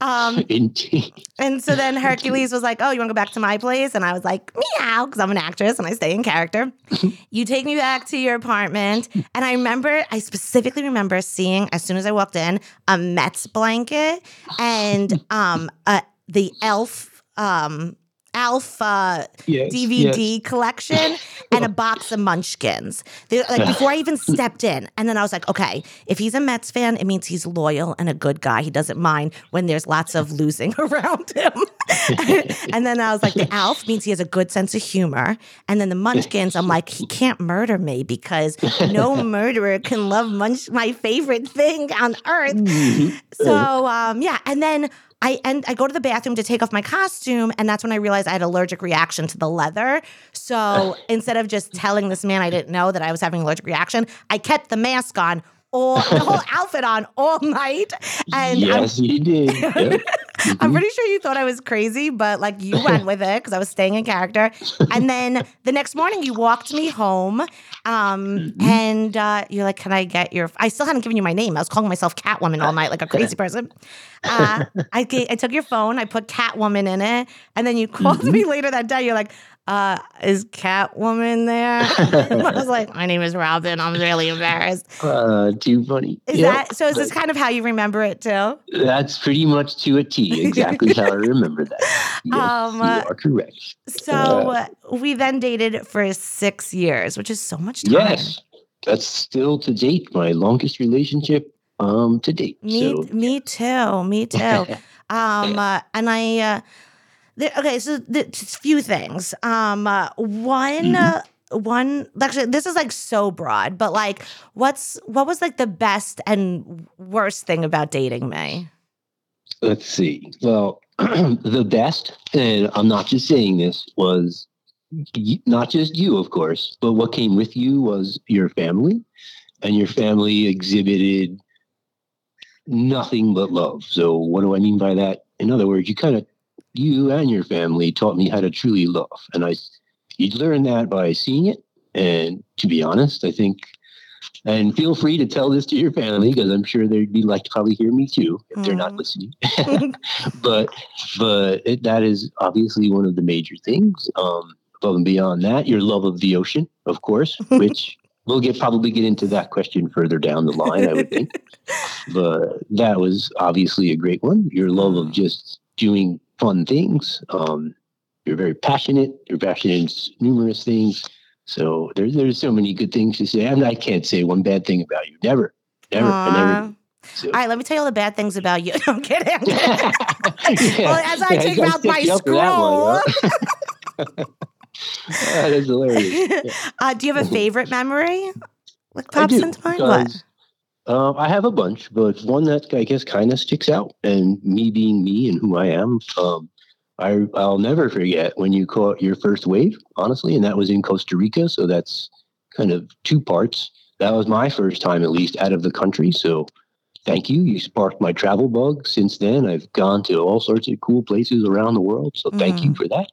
um, and so then Hercules was like, "Oh, you want to go back to my place?" And I was like, "Meow," because I'm an actress and I stay in character. you take me back to your apartment, and I remember, I specifically remember seeing as soon as I walked in a Mets blanket and um, uh, the Elf. Um, Uh, Yes, DVD yes. collection [LAUGHS] and a box of munchkins. They, like before I even stepped in. And then I was like, okay, if he's a Mets fan, it means he's loyal and a good guy. He doesn't mind when there's lots of losing [LAUGHS] around him. [LAUGHS] and then I was like, the Alf means he has a good sense of humor. And then the munchkins, I'm like, he can't murder me because no murderer can love munch my favorite thing on earth. Mhm. So um, yeah, and then I and I go to the bathroom to take off my costume, and that's when I realized I had allergic reaction to the leather. So [SIGHS] instead of just telling this man I didn't know that I was having allergic reaction, I kept the mask on all [LAUGHS] the whole outfit on all night. And I'm, yes, you did. [LAUGHS] Yep. I'm pretty sure you thought I was crazy, but like you went with it because I was staying in character. And then the next morning, you walked me home, um, and uh, you're like, "Can I get your?" I still hadn't given you my name. I was calling myself Catwoman all night, like a crazy person. Uh, I I took your phone, I put Catwoman in it, and then you [LAUGHS] called me later that day. You're like. Uh, is Catwoman there? [LAUGHS] I was like, [LAUGHS] my name is Robyn. I'm really embarrassed. Uh, too funny. Is Yep. that so? Is this kind of how you remember it too? That's pretty much to a T. [LAUGHS] Exactly how I remember that. Yes, Um, you are correct. So uh, we then dated for six years, which is so much time. Yes, that's still to date my longest relationship um to date. Me, so me too. Me too. um, uh, and I. Uh, there, okay, so just few things. Um, uh, one. Uh, one actually this is like so broad but like what's what was like the best and worst thing about dating me let's see. Well, [CLEARS THROAT] the best, and I'm not just saying this, was not just you, of course, but what came with you was your family, and your family exhibited nothing but love. So, what do I mean by that? In other words, you kind of, you and your family taught me how to truly love, and I, you learn that by seeing it. And to be honest, I think and feel free to tell this to your family because I'm sure they'd be like to probably hear me too if they're not Mhm. listening. [LAUGHS] [LAUGHS] but but it, that is obviously one of the major things. Um, above and beyond that, your love of the ocean, of course, [LAUGHS] which we'll get probably get into that question further down the line. I would think, but that was obviously a great one. Your love of just doing fun things. Um, you're very passionate. You're passionate in numerous things. So there's there's so many good things to say. I, mean, I can't say one bad thing about you. Never, never, I Aw. never. So. all right let me tell you all the bad things about you [LAUGHS] no, i'm kidding, I'm kidding. [LAUGHS] Yeah. well as i Yeah, take gotta out my set you up for that one, scroll [LAUGHS] huh? that is hilarious. uh, do you have a favorite memory? What I pops into mind? What? Um, I have a bunch, but one that I guess kind of sticks out, and me being me and who I am, um, I I'll never forget when you caught your first wave, honestly, and that was in Costa Rica. So that's kind of two parts. That was my first time, at least, out of the country. So thank you. You sparked my travel bug. Since then, I've gone to all sorts of cool places around the world. So thank you for that.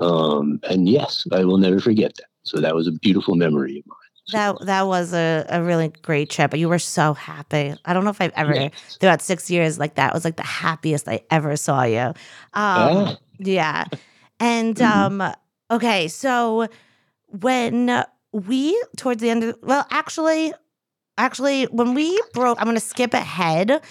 Um, and yes, I will never forget that. So that was a beautiful memory of mine. That that was a, a really great trip. You were so happy. I don't know if I've ever Yeah. throughout six years like that was like the happiest I ever saw you. Um, Ah. Yeah. And Mhm. um, okay, so when we towards the end of well, actually, actually, when we broke, I'm going to skip ahead.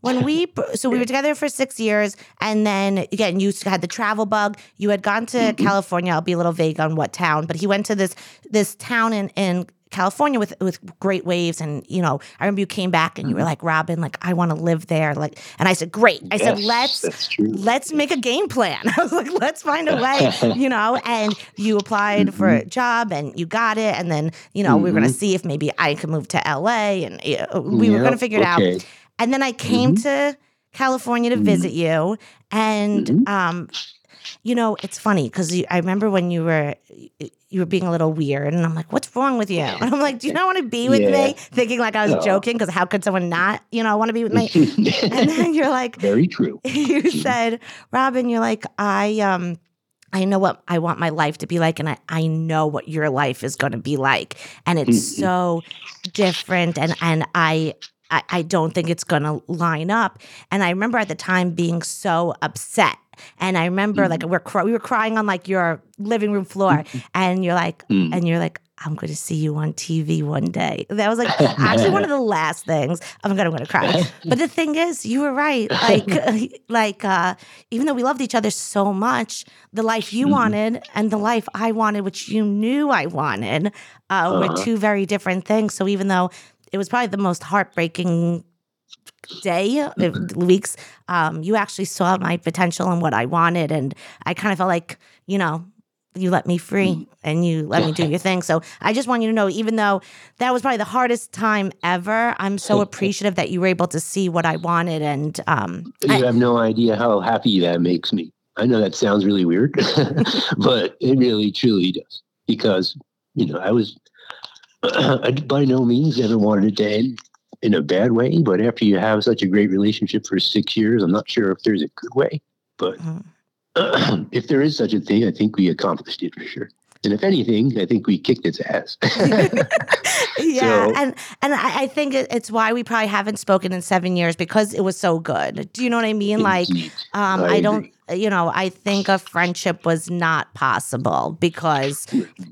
When we so we were together for six years, and then again, you had the travel bug. You had gone to Mhm. California. I'll be a little vague on what town, but he went to this this town in in California with with great waves, and you know, I remember you came back and you were like, Robyn, like I want to live there, like, and I said, great. I said, let's let's make a game plan. [LAUGHS] I was like, let's find a way, you know. And you applied for a job and you got it. And then, you know, we were going to Mhm. see if maybe I could move to LA and uh, we were going to figure it out. And then I came to California to Mhm. visit you. And, Mhm. um, you know, it's funny because I remember when you were you were being a little weird, and I'm like, "What's wrong with you?" And I'm like, "Do you not want to be with Yeah. me?" Thinking like I was No. joking because how could someone not, you know, want to be with me? [LAUGHS] and then you're like, Very true. [LAUGHS] you said, Robyn, you're like, I um I know what I want my life to be like, and I, I know what your life is gonna be like. And it's Mhm. so different and and I I, I don't think it's gonna line up. And I remember at the time being so upset. And I remember like we're cry- we were crying on like your living room floor, and you're like, Mm. and you're like, I'm going to see you on TV one day. That was like actually one of [LAUGHS] the last things. Oh my god, I'm going to cry. [LAUGHS] But the thing is, you were right. Like, [LAUGHS] like uh, even though we loved each other so much, the life you Mhm. wanted and the life I wanted, which you knew I wanted, uh, were Uh-huh. two very different things. So even though it was probably the most heartbreaking day, uh, weeks, um, you actually saw my potential and what I wanted, and I kind of felt like, you know. You let me free and you let me do your thing. So I just want you to know, even though that was probably the hardest time ever, I'm so appreciative that you were able to see what I wanted. And um, You I- have no idea how happy that makes me. I know that sounds really weird, [LAUGHS] [LAUGHS] but it really truly does. Because, you know, I was [CLEARS THROAT] I by no means ever wanted it to end in a bad way, but after you have such a great relationship for six years, I'm not sure if there's a good way. But Mhm. [CLEARS THROAT] if there is such a thing, I think we accomplished it for sure. And if anything, I think we kicked its ass. [LAUGHS] yeah, So- and and I, I think it's why we probably haven't spoken in seven years because it was so good. Do you know what I mean? Like, um, I I, don't, you know, I think a friendship was not possible because,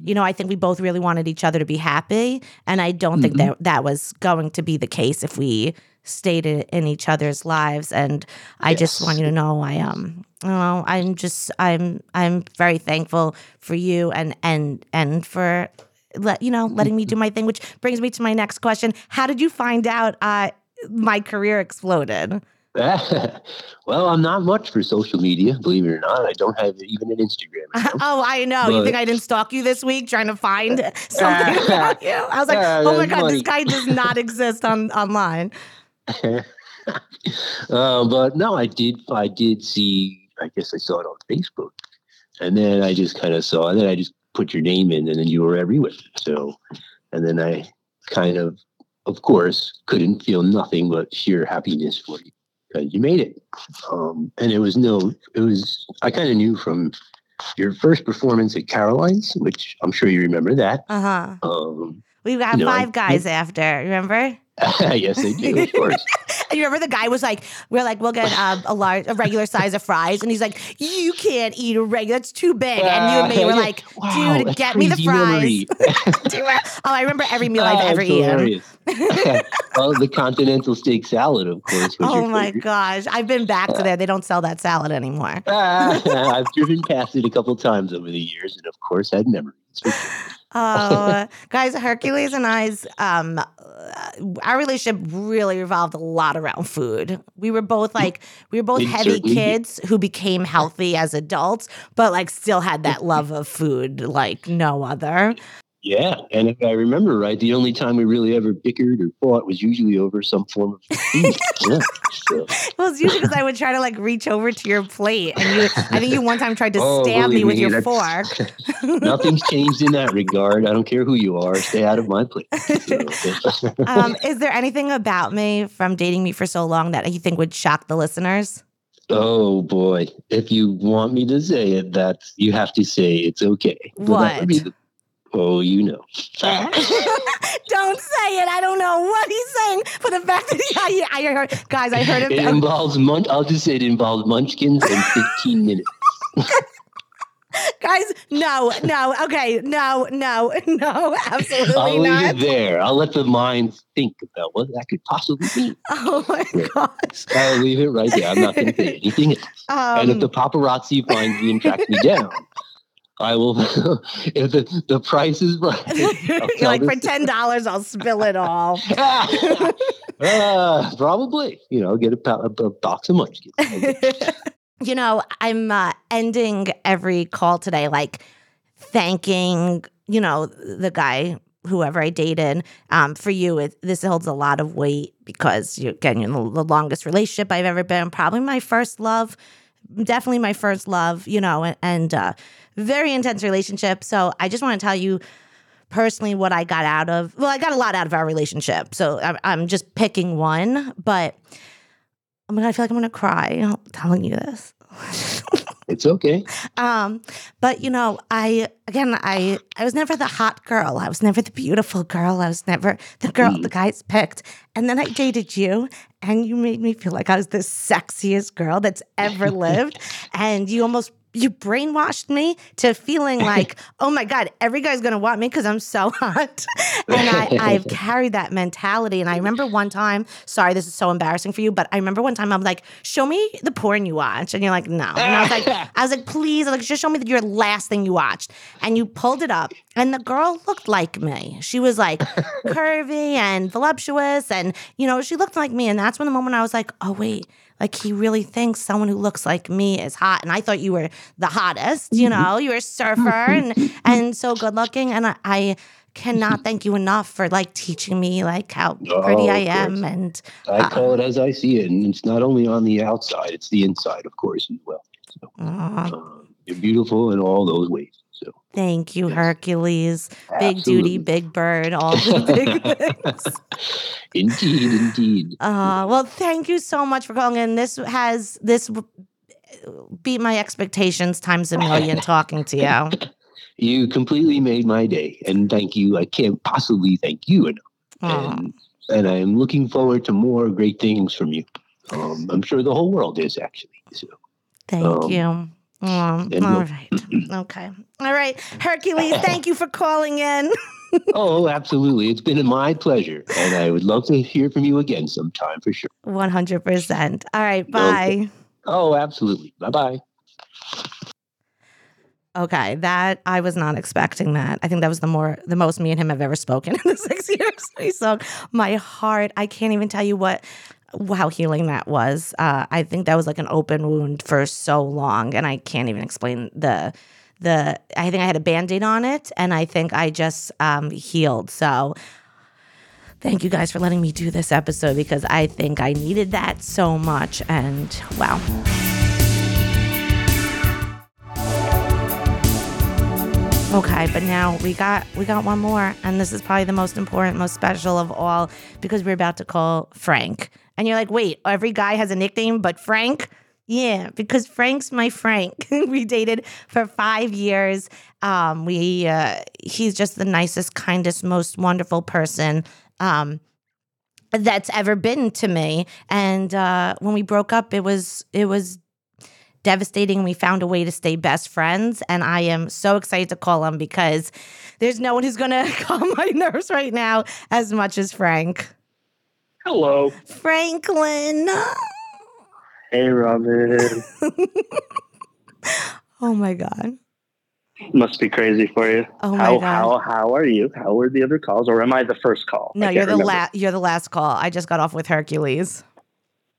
you know, I think we both really wanted each other to be happy, and I don't think Mhm. that that was going to be the case if we stayed in, each other's lives. And I just want you to know, I um, you know, I'm just, I'm, I'm very thankful for you and and and for let you know letting me do my thing which brings me to my next question how did you find out uh my career exploded [LAUGHS] well, I'm not much for social media, believe it or not. I don't have even an Instagram. [LAUGHS] oh i know you think i didn't stalk you this week trying to find [LAUGHS] something about you i was like oh my god this guy does not exist on online uh, but no, I did. I did see. I guess I saw it on Facebook, and then I just kind of saw. And then I just put your name in, and then you were everywhere. So, and then I kind of, of course, couldn't feel nothing but sheer happiness for you you made it. Um, and it was no. It was. I kind of knew from your first performance at Caroline's, which I'm sure you remember that. uh-huh Um, we got You know, I- five guys after remember [LAUGHS] yes, I do, of course. [LAUGHS] and you remember the guy was like we're like we'll get um, a large a regular size of fries and he's like you can't eat a regular that's too big and you and me were [LAUGHS] like dude a get me the fries oh i remember every meal i've ever eaten. [LAUGHS] well, the continental steak salad, of course. Oh my favorite. gosh. I've been back to there. They don't sell that salad anymore. Ah, [LAUGHS] I've driven past it a couple times over the years, and of course, I had memories. for sure. Oh, [LAUGHS] guys, Hercules and I's um uh, our relationship really revolved a lot around food. We were both like we were both It heavy kids who became healthy as adults, but like still had that love of food like no other. Yeah, and if I remember right, the only time we really ever bickered or fought was usually over some form of food. [LAUGHS] yeah, so. Well, it's usually because I would try to like reach over to your plate, and you, I think you one time tried to [LAUGHS] Oh, stab me with me, your fork. [LAUGHS] Nothing's changed in that regard. I don't care who you are. Stay out of my plate. So, um, is there anything about me from dating me for so long that you think would shock the listeners? oh boy, if you want me to say it, that's you have to say it's okay. But that would be What? Oh, you know. [LAUGHS] don't say it. I don't know what he's saying. For the fact that he, I, I heard, guys, I heard It him. involves munch. I'll just say it involves munchkins in 15 minutes. [LAUGHS] Guys, no, no, okay, no, no, [LAUGHS] no, absolutely I'll leave not. it there. I'll let the mind think about what that could possibly be. Oh my gosh. I'll leave it right there. I'm not going to say anything else. and if Um, the paparazzi finds me and tracks me down, I will. [LAUGHS] if the, the price is right, [LAUGHS] you're like, for ten dollars, I'll spill it all. uh, [LAUGHS] probably. You know, get a, a, a box of munchkins. you know, I'm uh, ending every call today like thanking, you know, the guy, whoever I dated. Um, for you, it, this holds a lot of weight because you again, you're in the, the longest relationship I've ever been. Probably my first love, definitely my first love. You know, and, and uh, very intense relationship. So I just want to tell you personally what I got out of. Well, I got a lot out of our relationship. So I'm, I'm just picking one, but. Oh my god, I feel like I'm gonna cry telling you this. [LAUGHS] it's okay. Um, but you know, I again, I I was never the hot girl. I was never the beautiful girl. I was never the girl the guys picked. And then I dated you, and you made me feel like I was the sexiest girl that's ever [LAUGHS] lived. and you almost you brainwashed me to feeling [LAUGHS] like, oh my god, every guy's gonna want me because I'm so [LAUGHS] hot. and I, I've [LAUGHS] carried that mentality. And I remember one time, sorry, this is so embarrassing for you, but I remember one time I was like, show me the porn you watch, and you're like, no. And I was like, I was like, please, was like, just show me your last thing you watched. And you pulled it up, and the girl looked like me. She was like curvy and voluptuous, and you know, she looked like me. And that's when the moment I was like, oh wait, like he really thinks someone who looks like me is hot. And I thought you were the hottest. You know, you were a surfer and and so good looking. And I, I cannot thank you enough for like teaching me like how pretty Oh, I of am. course. And I call it as I see it, and it's not only on the outside; it's the inside, of course, as well. So, uh, um, you're beautiful in all those ways. So, thank you, Yes. Hercules, big duty, big bird, all [LAUGHS] the big things. indeed, indeed. Uh, well, thank you so much for calling in. This has this beat my expectations times a million talking to you. [LAUGHS] You completely made my day, and thank you. I can't possibly thank you enough. And, and I'm looking forward to more great things from you. Um, I'm sure the whole world is actually. So, Thank Um, you. Um, and all. Okay. All right. Hercules, thank you for calling in. [LAUGHS] oh, absolutely, it's been my pleasure, and I would love to hear from you again sometime for sure. 100%. All right. Bye. Oh, absolutely. Bye bye. Okay. That I was not expecting that. I think that was the more, the most me and him have ever spoken [LAUGHS] in the six years sung. My heart, I can't even tell you what, how healing that was. Uh, I think that was like an open wound for so long. And I can't even explain the, the, I think I had a band aid on it and I think I just um, healed. So, Thank you guys for letting me do this episode because I think I needed that so much. And wow. Okay, but now we got we got one more, and this is probably the most important, most special of all because we're about to call Frank. And you're like, wait, every guy has a nickname, but Frank? Yeah, because Frank's my Frank. [LAUGHS] we dated for five years. Um, we uh, he's just the nicest, kindest, most wonderful person. Um, that's ever been to me. And uh, when we broke up, it was it was devastating. We found a way to stay best friends, and I am so excited to call him because there's no one who's gonna [LAUGHS] calm my nerves right now as much as Frank. Hello. Franklin. Hey, Robyn. [LAUGHS] Oh my god. Must be crazy for you. Oh my how, God. how how are you? How were the other calls, or am I the first call? No, you're the last. You're the last call. I just got off with Hercules.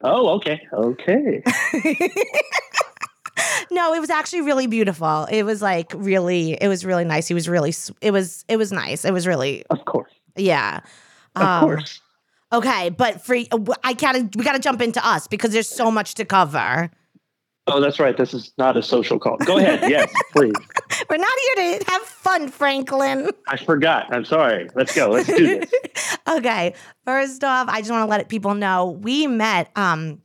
Oh, okay, okay. [LAUGHS] no, it was actually really beautiful. It was like really. It was really nice. He was really. It was. It was nice. It was really. Of course, Yeah. of Um, course. Okay, but for I gotta we gotta jump into us because there's so much to cover. Oh, that's right. This is not a social call. Go ahead. Yes, [LAUGHS] please. We're not here to have fun, Franklin. I forgot. I'm sorry. Let's go. Let's do this. [LAUGHS] okay. First off, I just want to let people know we met um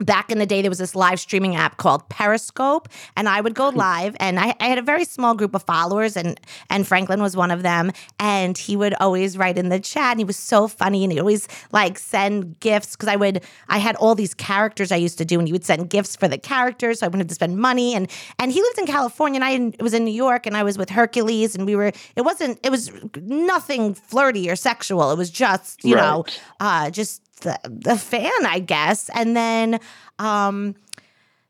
back in the day there was this live streaming app called periscope and i would go live and I, I, had a very small group of followers and and franklin was one of them and he would always write in the chat and he was so funny and he always like send gifts because i would i had all these characters i used to do and he would send gifts for the characters so i wanted to spend money and and he lived in california and i was in new york and i was with hercules and we were it wasn't it was nothing flirty or sexual it was just you right. know uh just the, the fan, I guess. And then um,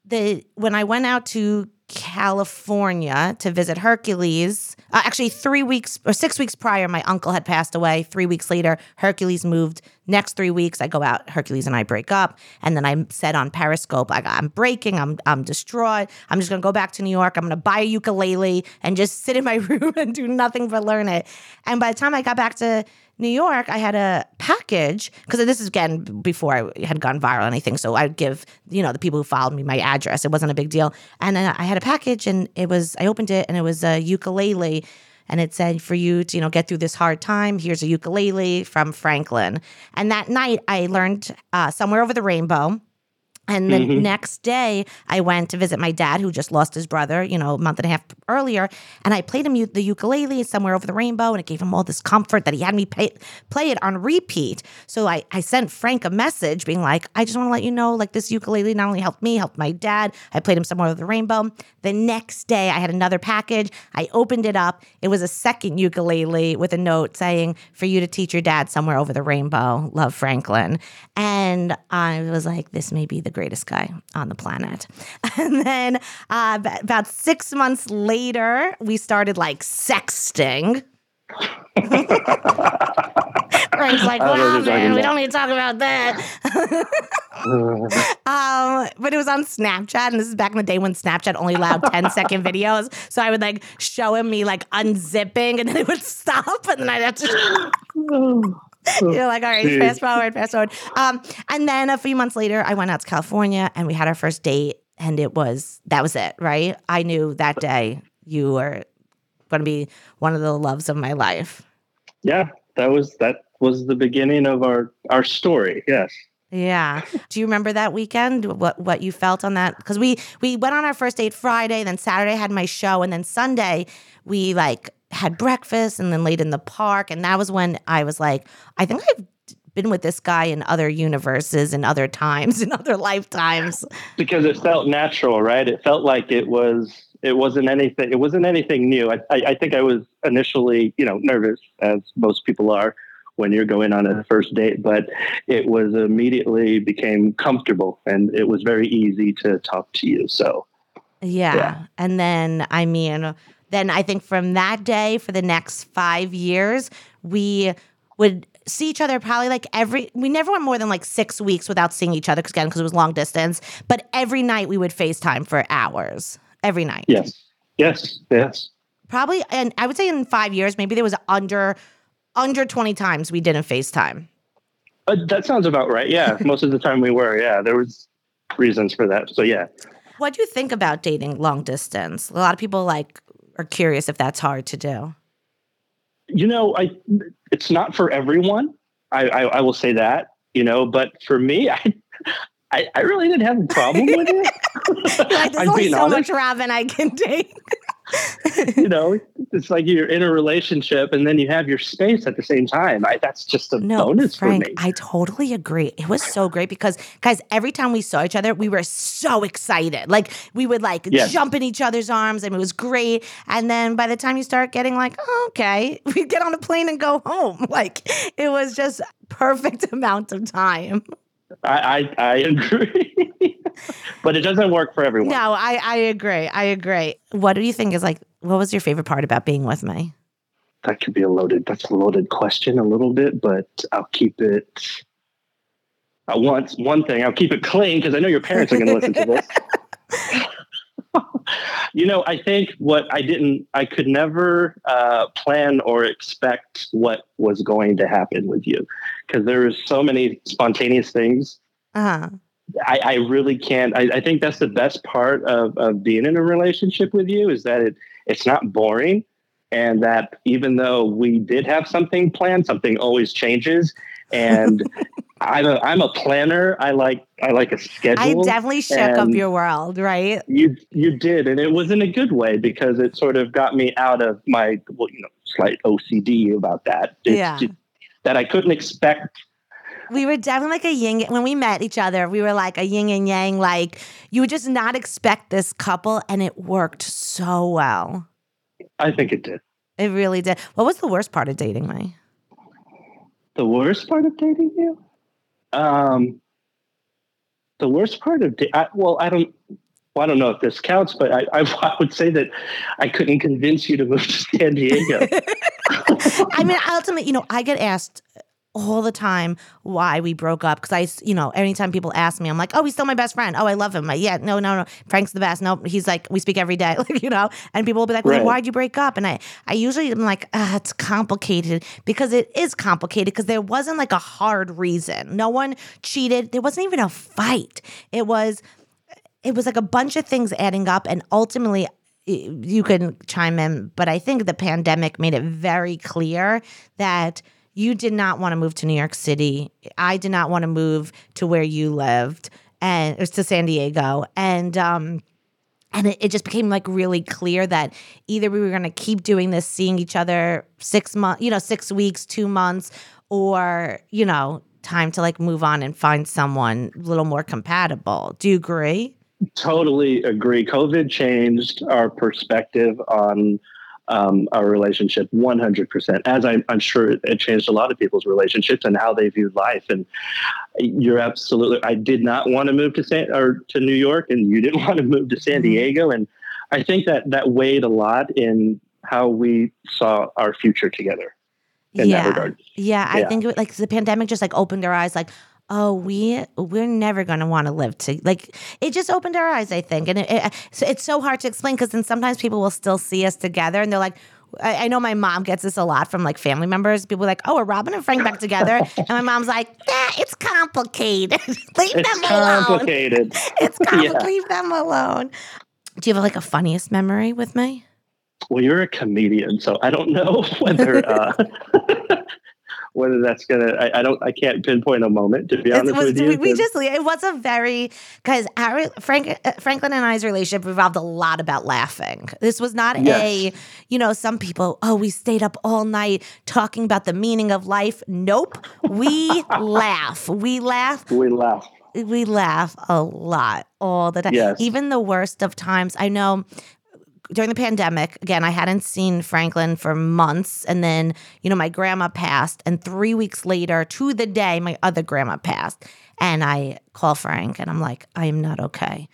the when I went out to California to visit Hercules. Uh, actually, three weeks or six weeks prior, my uncle had passed away. Three weeks later, Hercules moved. Next three weeks, I go out. Hercules and I break up, and then I said on Periscope, I, am breaking. I'm I'm distraught. I'm just gonna go back to New York. I'm gonna buy a ukulele and just sit in my [LAUGHS] room and do nothing but learn it. And by the time I got back to New York, I had a package because this is again before I had gone viral or anything. So I'd give, you know, the people who followed me my address. It wasn't a big deal. And then I had a package and it was, I opened it and it was a ukulele and it said, for you to, you know, get through this hard time, here's a ukulele from Franklin. And that night I learned uh, Somewhere Over the Rainbow and the mm-hmm. next day, I went to visit my dad, who just lost his brother, you know, a month and a half earlier. And I played him the ukulele somewhere over the rainbow, and it gave him all this comfort that he had me pay, play it on repeat. So I, I sent Frank a message being like, I just want to let you know, like, this ukulele not only helped me, helped my dad. I played him somewhere over the rainbow. The next day, I had another package. I opened it up. It was a second ukulele with a note saying, for you to teach your dad somewhere over the rainbow. Love, Franklin. And I was like, this may be the greatest guy on the planet. [LAUGHS] And then uh, about six months later, we started like sexting. [LAUGHS] Frank's like, wow, man, we don't need to talk about that. [LAUGHS] um, but it was on Snapchat, and this is back in the day when Snapchat only allowed 10 second videos. So I would like show him me like unzipping, and then it would stop, and then I'd have to. [SIGHS] You're like, all right, Dude. fast forward, fast forward. Um, and then a few months later, I went out to California and we had our first date, and it was that was it, right? I knew that day you were going to be one of the loves of my life. Yeah, that was that was the beginning of our our story. Yes. Yeah. Do you remember that weekend? What what you felt on that? Because we we went on our first date Friday, then Saturday I had my show, and then Sunday we like had breakfast and then laid in the park. And that was when I was like, I think I've been with this guy in other universes and other times [LAUGHS] and other lifetimes. Because it felt natural, right? It felt like it was it wasn't anything it wasn't anything new. I, I, I think I was initially, you know, nervous as most people are when you're going on a first date, but it was immediately became comfortable and it was very easy to talk to you. So yeah. yeah. And then I mean then I think from that day for the next five years, we would see each other probably like every we never went more than like six weeks without seeing each other because again because it was long distance but every night we would facetime for hours every night. Yes. Yes. Yes. Probably and i would say in five years maybe there was under under 20 times we didn't facetime. Uh, that sounds about right. Yeah. [LAUGHS] Most of the time we were. Yeah. There was reasons for that. So yeah. What do you think about dating long distance? A lot of people like are curious if that's hard to do. You know, I it's not for everyone. I, I, I will say that. You know, but for me, [LAUGHS] I I, I really didn't have a problem with it. [LAUGHS] like, there's only so honest. much Robyn I can [LAUGHS] take. [LAUGHS] you know, it's like you're in a relationship and then you have your space at the same time. I, that's just a no, bonus Frank, for me. I totally agree. It was so great because, guys, every time we saw each other, we were so excited. Like we would like yes. jump in each other's arms and it was great. And then by the time you start getting like, oh, okay, [LAUGHS] we get on a plane and go home. Like it was just perfect [LAUGHS] amount of time. I, I, I [LAUGHS] agree, but it doesn't work for everyone. No, I, I agree. I agree. What do you think is like? What was your favorite part about being with me? That could be a loaded. That's a loaded question a little bit, but I'll keep it. Uh, I want one thing. I'll keep it clean because I know your parents are going to listen to this. [LAUGHS] [LAUGHS] you know, I think what I didn't, I could never uh, plan or expect what was going to happen with you because there there's so many spontaneous things. Uh-huh. I, I really can't. I, I think that's the best part of, of being in a relationship with you is that it it's not boring, and that even though we did have something planned, something always changes, and [LAUGHS] I'm a I'm a planner. I like I like a schedule. I definitely shook up your world, right? You you did, and it was in a good way because it sort of got me out of my well, you know slight OCD about that. It's Yeah. just that I couldn't expect. We were definitely like a yin. When we met each other, we were like a yin and yang. Like you would just not expect this couple, and it worked so well. I think it did. It really did. What was the worst part of dating me? The worst part of dating you? Um, the worst part of da- I, well, I don't. Well, I don't know if this counts, but I, I, [LAUGHS] I would say that I couldn't convince you to move to San Diego. [LAUGHS] I mean, ultimately, you know, I get asked all the time why we broke up because I, you know, anytime people ask me, I'm like, oh, he's still my best friend. Oh, I love him. Like, yeah, no, no, no. Frank's the best. No, he's like, we speak every day, [LAUGHS] like, you know. And people will be like, well, Right. why'd you break up? And I, I usually am like, ah, it's complicated because it is complicated because there wasn't like a hard reason. No one cheated. There wasn't even a fight. It was it was like a bunch of things adding up and ultimately you can chime in but i think the pandemic made it very clear that you did not want to move to new york city. I did not want to move to where you lived and it was to san diego and um and it, it just became like really clear that either we were going to keep doing this seeing each other six months you know six weeks two months or you know time to like move on and find someone a little more compatible. Do you agree? Totally agree. COVID changed our perspective on um, our relationship 100%, as I, I'm sure it, changed a lot of people's relationships and how they viewed life. And you're absolutely, I did not want to move to San, or to New York, and you didn't [LAUGHS] want to move to San Mhm. Diego. And I think that that weighed a lot in how we saw our future together in yeah that regard. yeah i Yeah. think it, like the pandemic just like opened our eyes like oh we we're never going to want to live to like it just opened our eyes i think and it, it, so it's so hard to explain because then sometimes people will still see us together and they're like I, I know my mom gets this a lot from like family members. People are like, "Oh, are Robyn and Frank back together?" and my mom's like, "Yeah, it's complicated. [LAUGHS] Leave It's them alone. complicated. [LAUGHS] It's Yeah. complicated. Leave them alone." Do you have like a funniest memory with me? Well, you're a comedian, so I don't know [LAUGHS] whether uh, whether that's gonna. I, I don't. I can't pinpoint a moment to be honest was, with you. we, we just it was a very because our Frank uh, Franklin and I's relationship revolved a lot about laughing. This was not a you know some people oh we stayed up all night talking about the meaning of life. Nope, we [LAUGHS] laugh. We laugh. we laugh. We laugh a lot all the time. Yes. Even the worst of times. I know during the pandemic, again, I hadn't seen Franklin for months. And then, you know, my grandma passed. And three weeks later, to the day, my other grandma passed. And I call Frank and I'm like, I am not okay.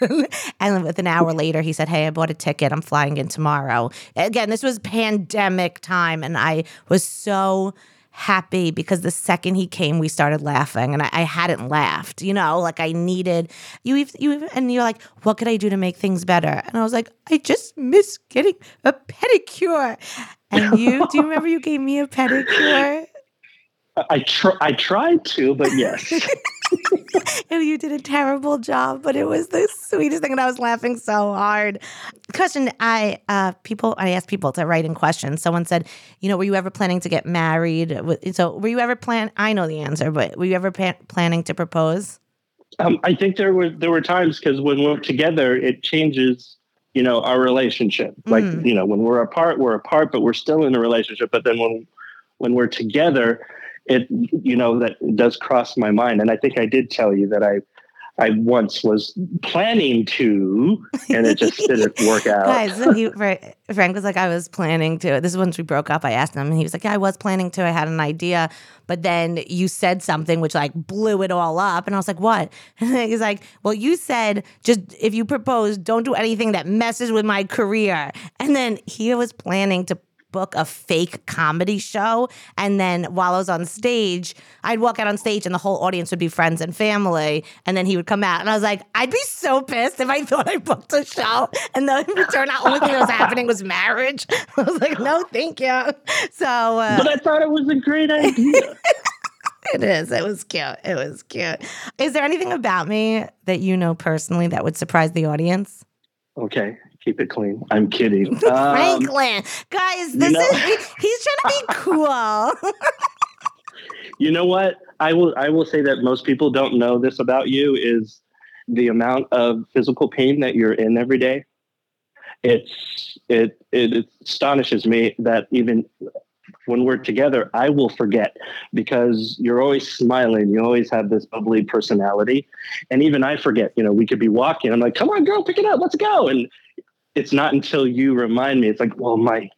[LAUGHS] and with an hour later, he said, Hey, I bought a ticket. I'm flying in tomorrow. Again, this was pandemic time. And I was so happy because the second he came, we started laughing, and I, I hadn't laughed. You know, like I needed you. You even- and you're like, what could I do to make things better? And I was like, I just miss getting a pedicure. And [LAUGHS] you, do you remember you gave me a pedicure? I I, tr- I tried to, but yes. [LAUGHS] [LAUGHS] You did a terrible job, but it was the sweetest thing, and I was laughing so hard. Question: I uh, people, I asked people to write in questions. Someone said, you know, were you ever planning to get married? With- So, were you ever plan? I know the answer, but were you ever pa- planning to propose? Um, I think there were there were times because when we're together, it changes. You know, our relationship. Like Mm. you know, when we're apart, we're apart, but we're still in a relationship. But then when when we're together, it you know that does cross my mind. And I think I did tell you that I I once was planning to, and it just didn't [LAUGHS] work out. Guys, he, Frank was like, I was planning to. This is once we broke up. I asked him, and he was like, Yeah, I was planning to. I had an idea, but then you said something which like blew it all up, and I was like, What? [LAUGHS] And he's like, Well, you said just if you propose, don't do anything that messes with my career. And then he was planning to book a fake comedy show. And then while I was on stage I'd walk out on stage and the whole audience would be friends and family. And then he would come out and I was like I'd be so pissed if I thought I booked a show. And the return the only thing that was happening was marriage. [LAUGHS] I was like no thank you. So uh, But I thought it was a great idea. [LAUGHS] it is. It was cute. It was cute. Is there anything about me that you know personally that would surprise the audience? Okay, keep it clean. I'm kidding. [LAUGHS] Um, Franklin guys this know- is he's trying to be [LAUGHS] cool you know what? I will I will say that most people don't know this about you is the amount of physical pain that you're in every day. It's it it astonishes me that even when we're together, I will forget because you're always smiling. You always have this bubbly personality. And even I forget, you know, we could be walking. I'm like, come on, girl, pick it up. Let's go. And it's not until you remind me, it's like, well, my,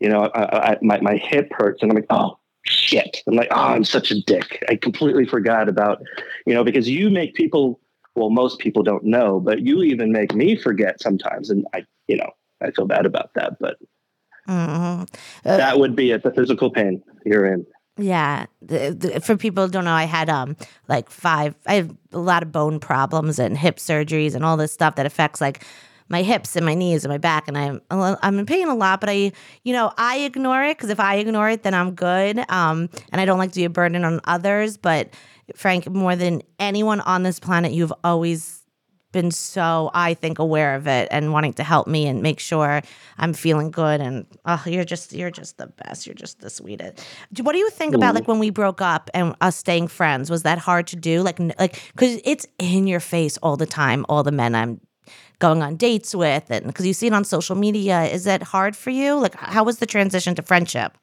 you know, I, I, my, my hip hurts. And I'm like, oh, shit. I'm like, oh, I'm such a dick. I completely forgot about, you know, because you make people, well, most people don't know, but you even make me forget sometimes. And I, you know, I feel bad about that. But mm-hmm. uh, that would be it the physical pain you're in. Yeah, the, the, for people who don't know, I had um like five. I have a lot of bone problems and hip surgeries and all this stuff that affects like my hips and my knees and my back and I'm I'm in pain a lot but I you know I ignore it because if I ignore it then I'm good um and I don't like to be a burden on others but Frank more than anyone on this planet you've always been so I think aware of it and wanting to help me and make sure I'm feeling good and oh you're just you're just the best you're just the sweetest. What do you think about like when we broke up and us staying friends was that hard to do like like cuz it's in your face all the time all the men I'm going on dates with and because you see it on social media is that hard for you? Like how was the transition to friendship?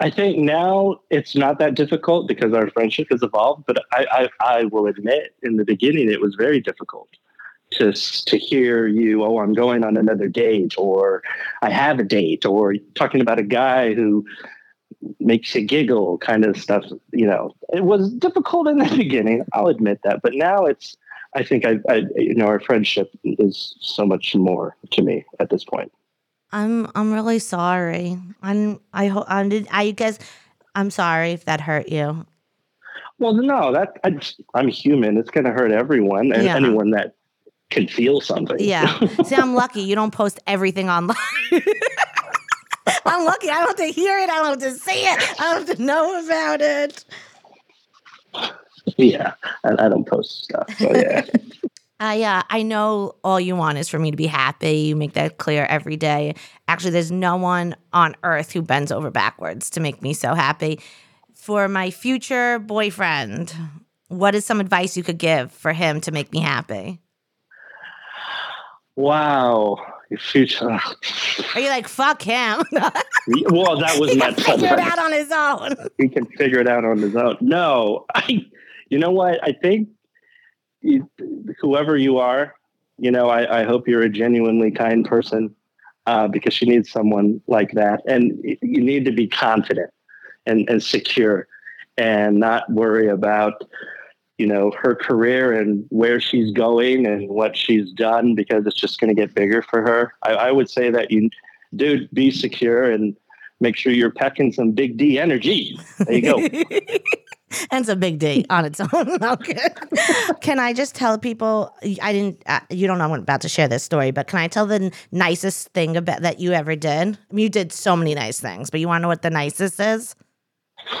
I think now it's not that difficult because our friendship has evolved but i i, I will admit in the beginning it was very difficult to to hear you oh i'm going on another date or i have a date or talking about a guy who makes you giggle kind of stuff you know. It was difficult in the [LAUGHS] beginning i'll admit that but now it's I think I, I, you know, our friendship is so much more to me at this point. I'm, I'm really sorry. I'm, I hope, I did, I guess, I'm sorry if that hurt you. Well, no, that I, I'm human. It's going to hurt everyone and yeah. anyone that can feel something. Yeah. [LAUGHS] See, I'm lucky. You don't post everything online. [LAUGHS] I'm lucky. I don't have to hear it. I don't have to see it. I don't have to know about it. [LAUGHS] yeah, I, I don't post stuff. So yeah. I [LAUGHS] uh, I know all you want is for me to be happy. You make that clear every day. Actually, there's no one on earth who bends over backwards to make me so happy. For my future boyfriend, what is some advice you could give for him to make me happy? Wow, your future. Are you like fuck him? [LAUGHS] well, that was he my. Can figure it out on his own. He can figure it out on his own. No, I you know what? I think whoever you are, you know, I, I, hope you're a genuinely kind person uh, because she needs someone like that. And you need to be confident and, and secure and not worry about, you know, her career and where she's going and what she's done because it's just going to get bigger for her. I, I would say that you, dude, be secure and make sure you're packing some big D energy. There you go. [LAUGHS] [LAUGHS] and it's a big D on its own. [LAUGHS] okay. Can I just tell people? I didn't. Uh, you don't know I'm about to share this story, but can I tell the nicest thing about that you ever did? I mean, you did so many nice things, but you want to know what the nicest is?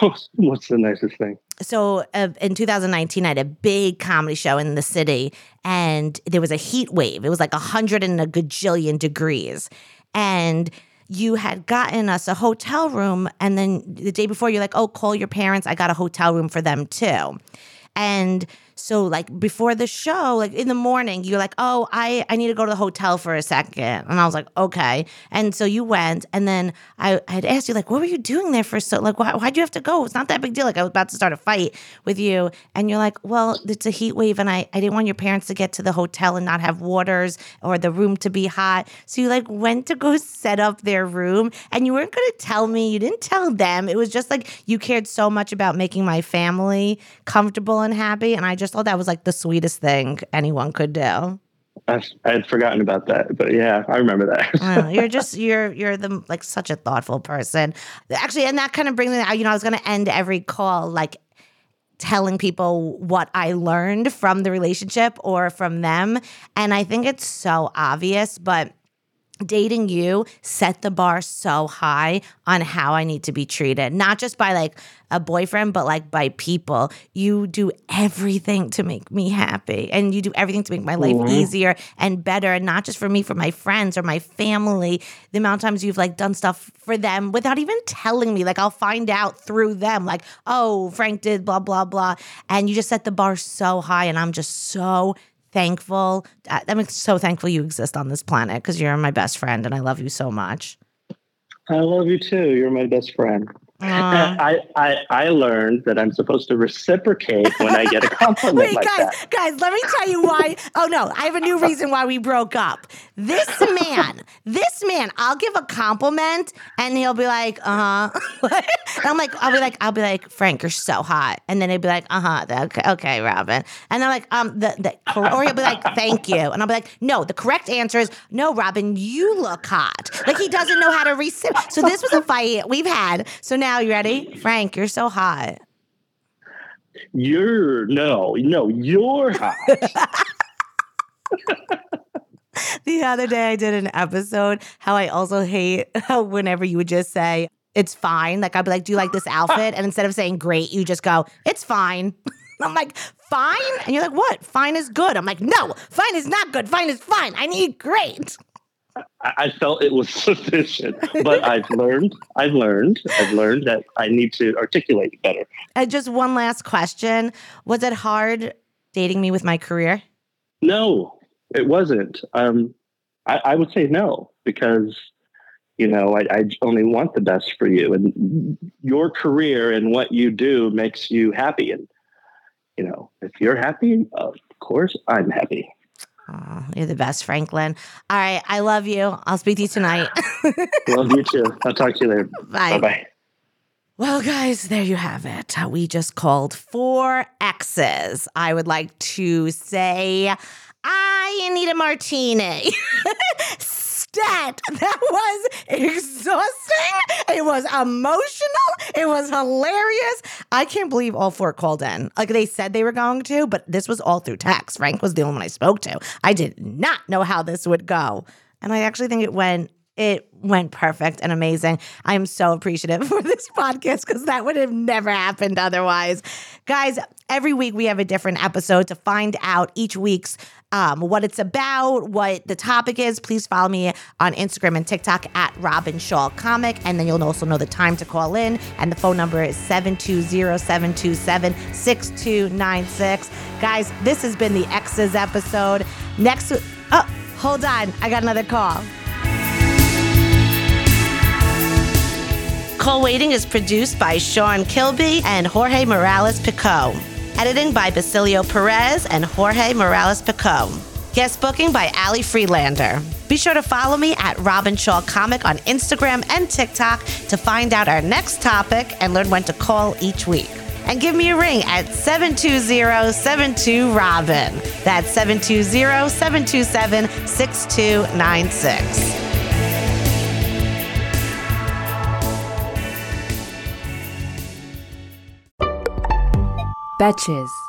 [LAUGHS] What's the nicest thing? So uh, in 2019, I had a big comedy show in the city, and there was a heat wave. It was like a hundred and a gajillion degrees, and you had gotten us a hotel room and then the day before you're like, "Oh, call your parents. I got a hotel room for them too." And so like before the show, like in the morning, you're like, oh, I, I need to go to the hotel for a second. And I was like, okay. And so you went. And then I I had asked you, like, what were you doing there for so like why, why'd you have to go? It's not that big deal. Like I was about to start a fight with you. And you're like, well, it's a heat wave and I, I didn't want your parents to get to the hotel and not have waters or the room to be hot. So you like went to go [LAUGHS] set up their room and you weren't gonna tell me, you didn't tell them. It was just like you cared so much about making my family comfortable and happy. And I just thought that was like the sweetest thing anyone could do. I, I had forgotten about that, but yeah, I remember that. [LAUGHS] you're just you're you're the like such a thoughtful person. Actually, and that kind of brings me. Out, you know, I was going to end every call like telling people what I learned from the relationship or from them, and I think it's so obvious, but dating you set the bar so high on how I need to be treated, not just by like a boyfriend, but like by people. You do everything to make me happy and you do everything to make my life easier and better. And not just for me, for my friends or my family. The amount of times you've like done stuff for them without even telling me. Like I'll find out through them, like, oh, Frank did blah, blah, blah. And you just set the bar so high. And I'm just so thankful. I'm so thankful you exist on this planet because you're my best friend and I love you so much. I love you too. You're my best friend. Aw. [LAUGHS] I, I I learned that I'm supposed to reciprocate when I get a compliment [LAUGHS] Wait, like guys, that. guys, let me tell you why. Oh no, I have a new reason why we broke up. This [LAUGHS] man, this man, I'll give a compliment and he'll be like, uh huh. [LAUGHS] and I'm like, I'll be like, I'll be like, Frank, you're so hot. And then he'll be like, uh huh, okay, okay, Robyn. And I'm like, um, the, the, or he'll be like, thank you. And I'll be like, no, the correct answer is, no, Robyn, you look hot. Like he doesn't know how to receive. So this was a fight we've had. So now you ready? Frank, you're so hot. You're no, no, you're hot. [LAUGHS] [LAUGHS] The other day I did an episode how I also hate [LAUGHS] how whenever you would just say, it's fine. Like I'd be like, do you like this [LAUGHS] outfit? And instead of saying great, you just go, it's fine. I'm like, fine? And you're like, what? Fine is good. I'm like, no, fine is not good. Fine is fine. I need great. I, I felt it was sufficient, but I've learned. I've learned. I've learned that I need to articulate better. And just one last question. Was it hard dating me with my career? No, it wasn't. Um, I, I would say no because you know I, I only want the best for you, and your career and what you do makes you happy. And you know, if you're happy, of course I'm happy. Oh, you're the best, Franklin. All right. I love you. I'll speak to you tonight. [LAUGHS] Love you too. I'll talk to you later. [LAUGHS] Bye. Bye bye. Well, guys, there you have it. We just called four X's. I would like to say, I need a martini. [LAUGHS] Stat. That was exhausting. It was emotional. It was hilarious. I can't believe all four called in. Like they said they were going to, but this was all through text. Frank was the only one I spoke to. I did not know how this would go. And I actually think it went it went perfect and amazing. I am so appreciative [LAUGHS] for this podcast because that would have never happened otherwise. Guys, every week we have a different episode to find out each week's um, what it's about, what the topic is. Please follow me on Instagram and TikTok at Robyn Schall Comic. And then you'll also know the time to call in. And the phone number is 720 727 6296. Guys, this has been the X's episode. Next, oh, hold on. I got another call. Call Waiting is produced by Sean Kilby and Jorge Morales Pico. Editing by Basilio Perez and Jorge Morales Pico. Guest booking by Ali Freelander. Be sure to follow me at Robyn Schall Comic on Instagram and TikTok to find out our next topic and learn when to call each week. And give me a ring at 720-72-ROBYN. That's 720-727-6296. Betches.